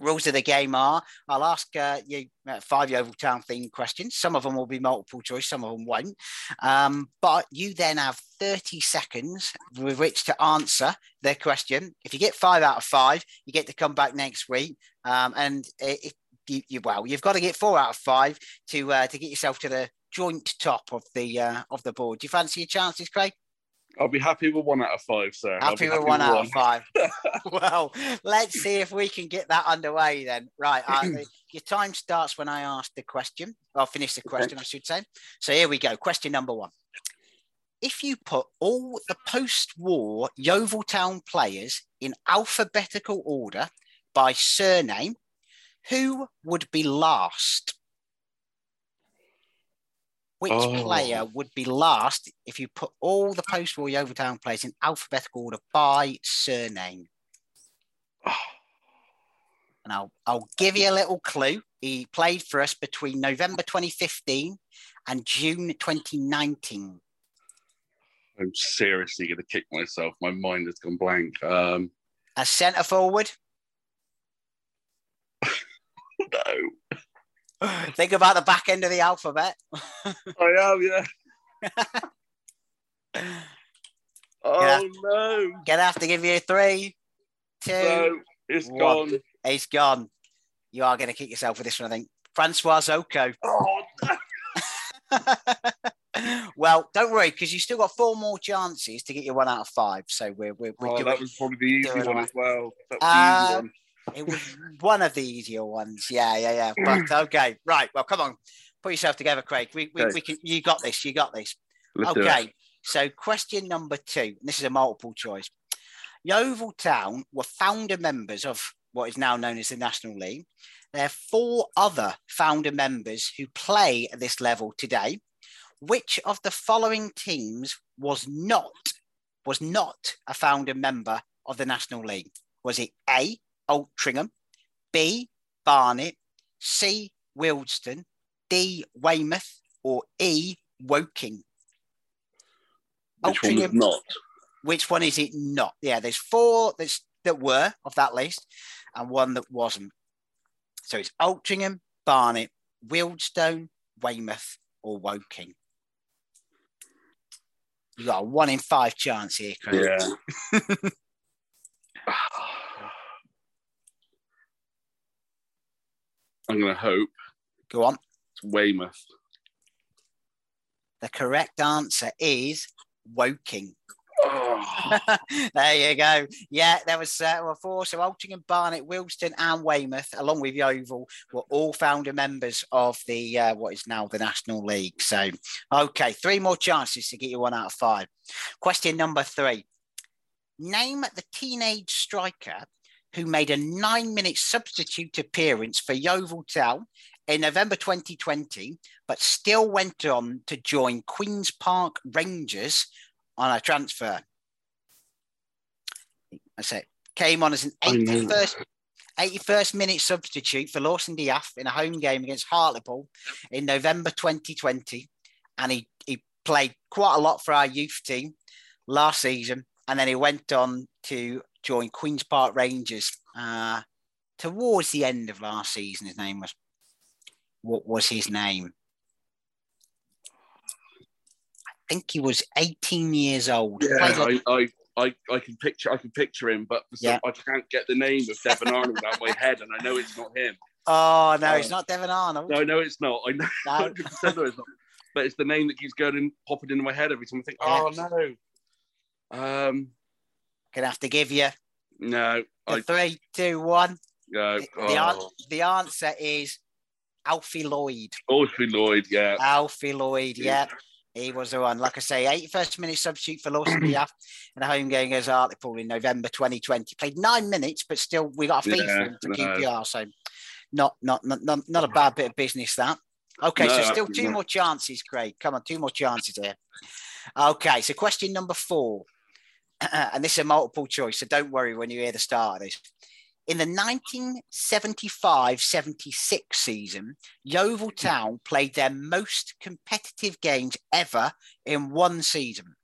S3: rules of the game are I'll ask uh, you uh, five Yeovil Town themed questions. Some of them will be multiple choice, some of them won't. Um, but you then have 30 seconds with which to answer their question. If you get five out of five, you get to come back next week. Um, and if, you, you well, you've got to get four out of five to uh, to get yourself to the joint top of the uh, of the board. Do you fancy your chances, Craig?
S6: I'll be happy with one out of five, sir.
S3: Happy, with happy one with out one. of five. [laughs] well, let's see if we can get that underway then. Right. Uh, [clears throat] your time starts when I ask the question. I'll finish the question, okay. I should say. So here we go. Question number one. If you put all the post war Yeovil Town players in alphabetical order by surname, who would be last? Which oh. player would be last if you put all the post-war Yeovil Town players in alphabetical order by surname? Oh. [sighs] And I'll, I'll give you a little clue. He played for us between November 2015 and June 2019.
S6: I'm seriously going to kick myself. My mind has gone blank. Um,
S3: a centre forward.
S6: No.
S3: Think about the back end of the alphabet. [laughs]
S6: I am, yeah. [laughs] oh no!
S3: Gonna have to give you three, two.
S6: No, it's one. gone.
S3: It's gone. You are gonna kick yourself with this one, I think. Francois Zoko. [laughs]
S6: Oh
S3: no. well, don't worry because you still got four more chances to get your one out of five. So we're we're, we're
S6: oh,
S3: doing,
S6: that was probably the easy one as well. That's um,
S3: it was one of the easier ones. Yeah, yeah, yeah. Mm. But okay, right. Well, come on, put yourself together, Craig. We, we, okay. we can. You got this. You got this. Let's okay. So, question number two. This is a multiple choice. Yeovil Town were founder members of what is now known as the National League. There are four other founder members who play at this level today. Which of the following teams was not was not a founder member of the National League? Was it A, Altrincham, B, Barnet, C, Wealdstone, D, Weymouth, or E, Woking?
S6: Which one is not?
S3: Which one is it not? Yeah, there's four that's, that were of that list and one that wasn't. So it's Altrincham, Barnet, Wealdstone, Weymouth, or Woking. You got a one in five chance here, Craig.
S6: Yeah. [laughs] [sighs] [laughs] I'm going to hope.
S3: Go on.
S6: It's Weymouth.
S3: The correct answer is Woking.
S6: Oh. [laughs]
S3: there you go. Yeah, there was uh, well, four. So Altrincham, Barnet, Wealdstone, and Weymouth, along with Yeovil, were all founder members of the uh, what is now the National League. So, okay, three more chances to get you one out of five. Question number three: Name the teenage striker who made a nine minute substitute appearance for Yeovil Town in November 2020, but still went on to join Queen's Park Rangers on a transfer. I say came on as an 81st, 81st minute substitute for Lawson D'Ath in a home game against Hartlepool in November 2020. And he, he played quite a lot for our youth team last season. And then he went on to join Queen's Park Rangers uh, towards the end of last season. His name was, what was his name? I think he was 18 years old.
S6: Yeah, I, I, I, I can picture I can picture him, but for some, I can't get the name of Devon Arnold out of my head, and I know it's not him.
S3: Oh no,
S6: Oh.
S3: it's not Devon Arnold.
S6: No, no, it's not. I know [laughs]
S3: No.
S6: 100% know it's not. But it's the name that keeps going and popping into my head every time I think, oh no. Um,
S3: Gonna have to give you
S6: no,
S3: the
S6: I
S3: three, two, one.
S6: no.
S3: The,
S6: Oh,
S3: the answer is Alfie Lloyd.
S6: Alfie Lloyd, yeah.
S3: Alfie Lloyd, yeah. He was the one. Like I say, 81st minute substitute for Lawson D'Ath in a home game against Hartlepool in November 2020. Played nine minutes, but still we got a fee for
S6: Yeah,
S3: him for
S6: no.
S3: QPR. So not, not not not not a bad bit of business that. Okay,
S6: No,
S3: so still two
S6: not.
S3: more chances, Craig. Come on, two more chances here. Okay, so question number four. [clears throat] and this is a multiple choice, so don't worry when you hear the start of this. In the 1975 76 season, Yeovil hmm. Town played their most competitive games ever in one season.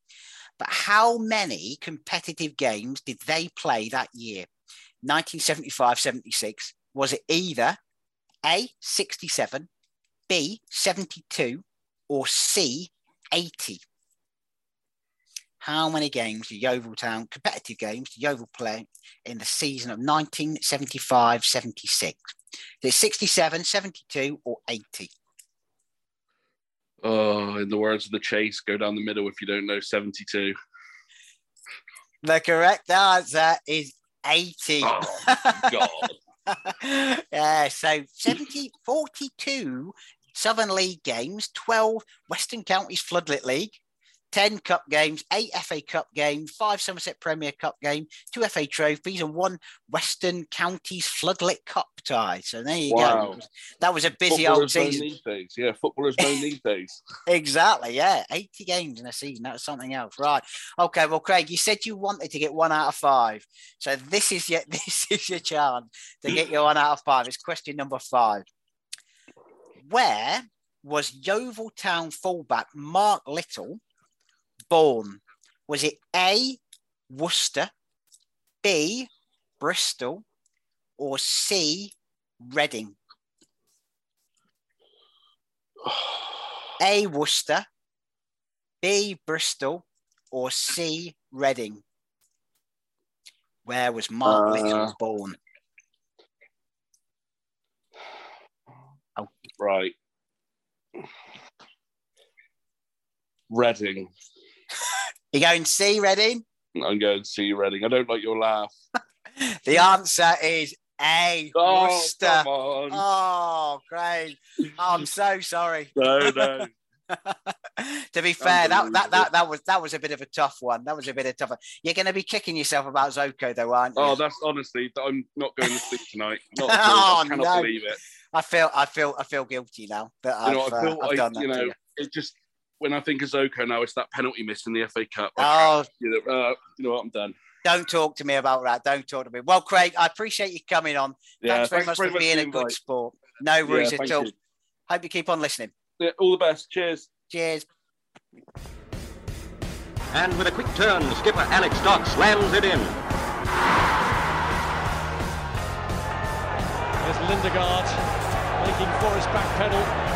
S3: But how many competitive games did they play that year? 1975 76. Was it either A, 67, B, 72, or C, 80? How many games did Yeovil Town, competitive games, did Yeovil play in the season of 1975 76? Is it 67, 72, or 80?
S6: Oh, in the words of the chase, go down the middle if you don't know 72.
S3: The correct answer is 80.
S6: Oh, [laughs] God.
S3: yeah, so 70, 42 Southern League games, 12 Western Counties Floodlit League, 10 Cup games, 8 FA Cup games, 5 Somerset Premier Cup game, 2 FA trophies, and 1 Western Counties Floodlit Cup tie. So there you
S6: Wow.
S3: go. That was a busy old
S6: Footballers don't
S3: season.
S6: these. Yeah, footballers don't [laughs] need these.
S3: Exactly, yeah. 80 games in a season, that's something else. Right. Okay, well, Craig, you said you wanted to get one out of five. So this is your [laughs] this is your chance to get your one out of five. It's question number five. Where was Yeovil Town fullback Mark Little born? Was it A, Worcester, B, Bristol, or C, Reading? A, Worcester, B, Bristol, or C, Reading? Where was Mark
S6: Uh,
S3: Little born?
S6: Right. Reading.
S3: You going C, Reading?
S6: I'm going to see Reading. I don't like your laugh. [laughs]
S3: The answer is A,
S6: Oh,
S3: Worcester.
S6: come on.
S3: Oh, Craig. I'm so sorry.
S6: No, no. [laughs]
S3: to be fair, that, that that that was that was a bit of a tough one. That was a bit of a tough one. You're going to be kicking yourself about Zoko, though, aren't you?
S6: Oh, that's honestly, I'm not going to sleep tonight. [laughs] Not.
S3: Oh,
S6: I cannot
S3: no.
S6: believe it.
S3: I feel I feel I feel guilty now that
S6: You
S3: I've,
S6: know, I
S3: uh, I've
S6: like,
S3: done that.
S6: you
S3: to
S6: know,
S3: you.
S6: it just, when I think of Zoko now, it's that penalty miss in the FA Cup.
S3: Oh,
S6: You know, uh, you know what? I'm done.
S3: don't talk to me about that. Don't talk to me. Well, Craig, I appreciate you coming on.
S6: Yeah,
S3: thanks very
S6: thanks
S3: much
S6: very
S3: for
S6: much
S3: being a good
S6: invite.
S3: sport. No worries
S6: Yeah,
S3: at all.
S6: you.
S3: Hope you keep on listening.
S6: Yeah, all the best. Cheers.
S3: Cheers.
S7: And with a quick turn, skipper Alex Dock slams it in.
S1: There's Lindegaard making Forrest back pedal.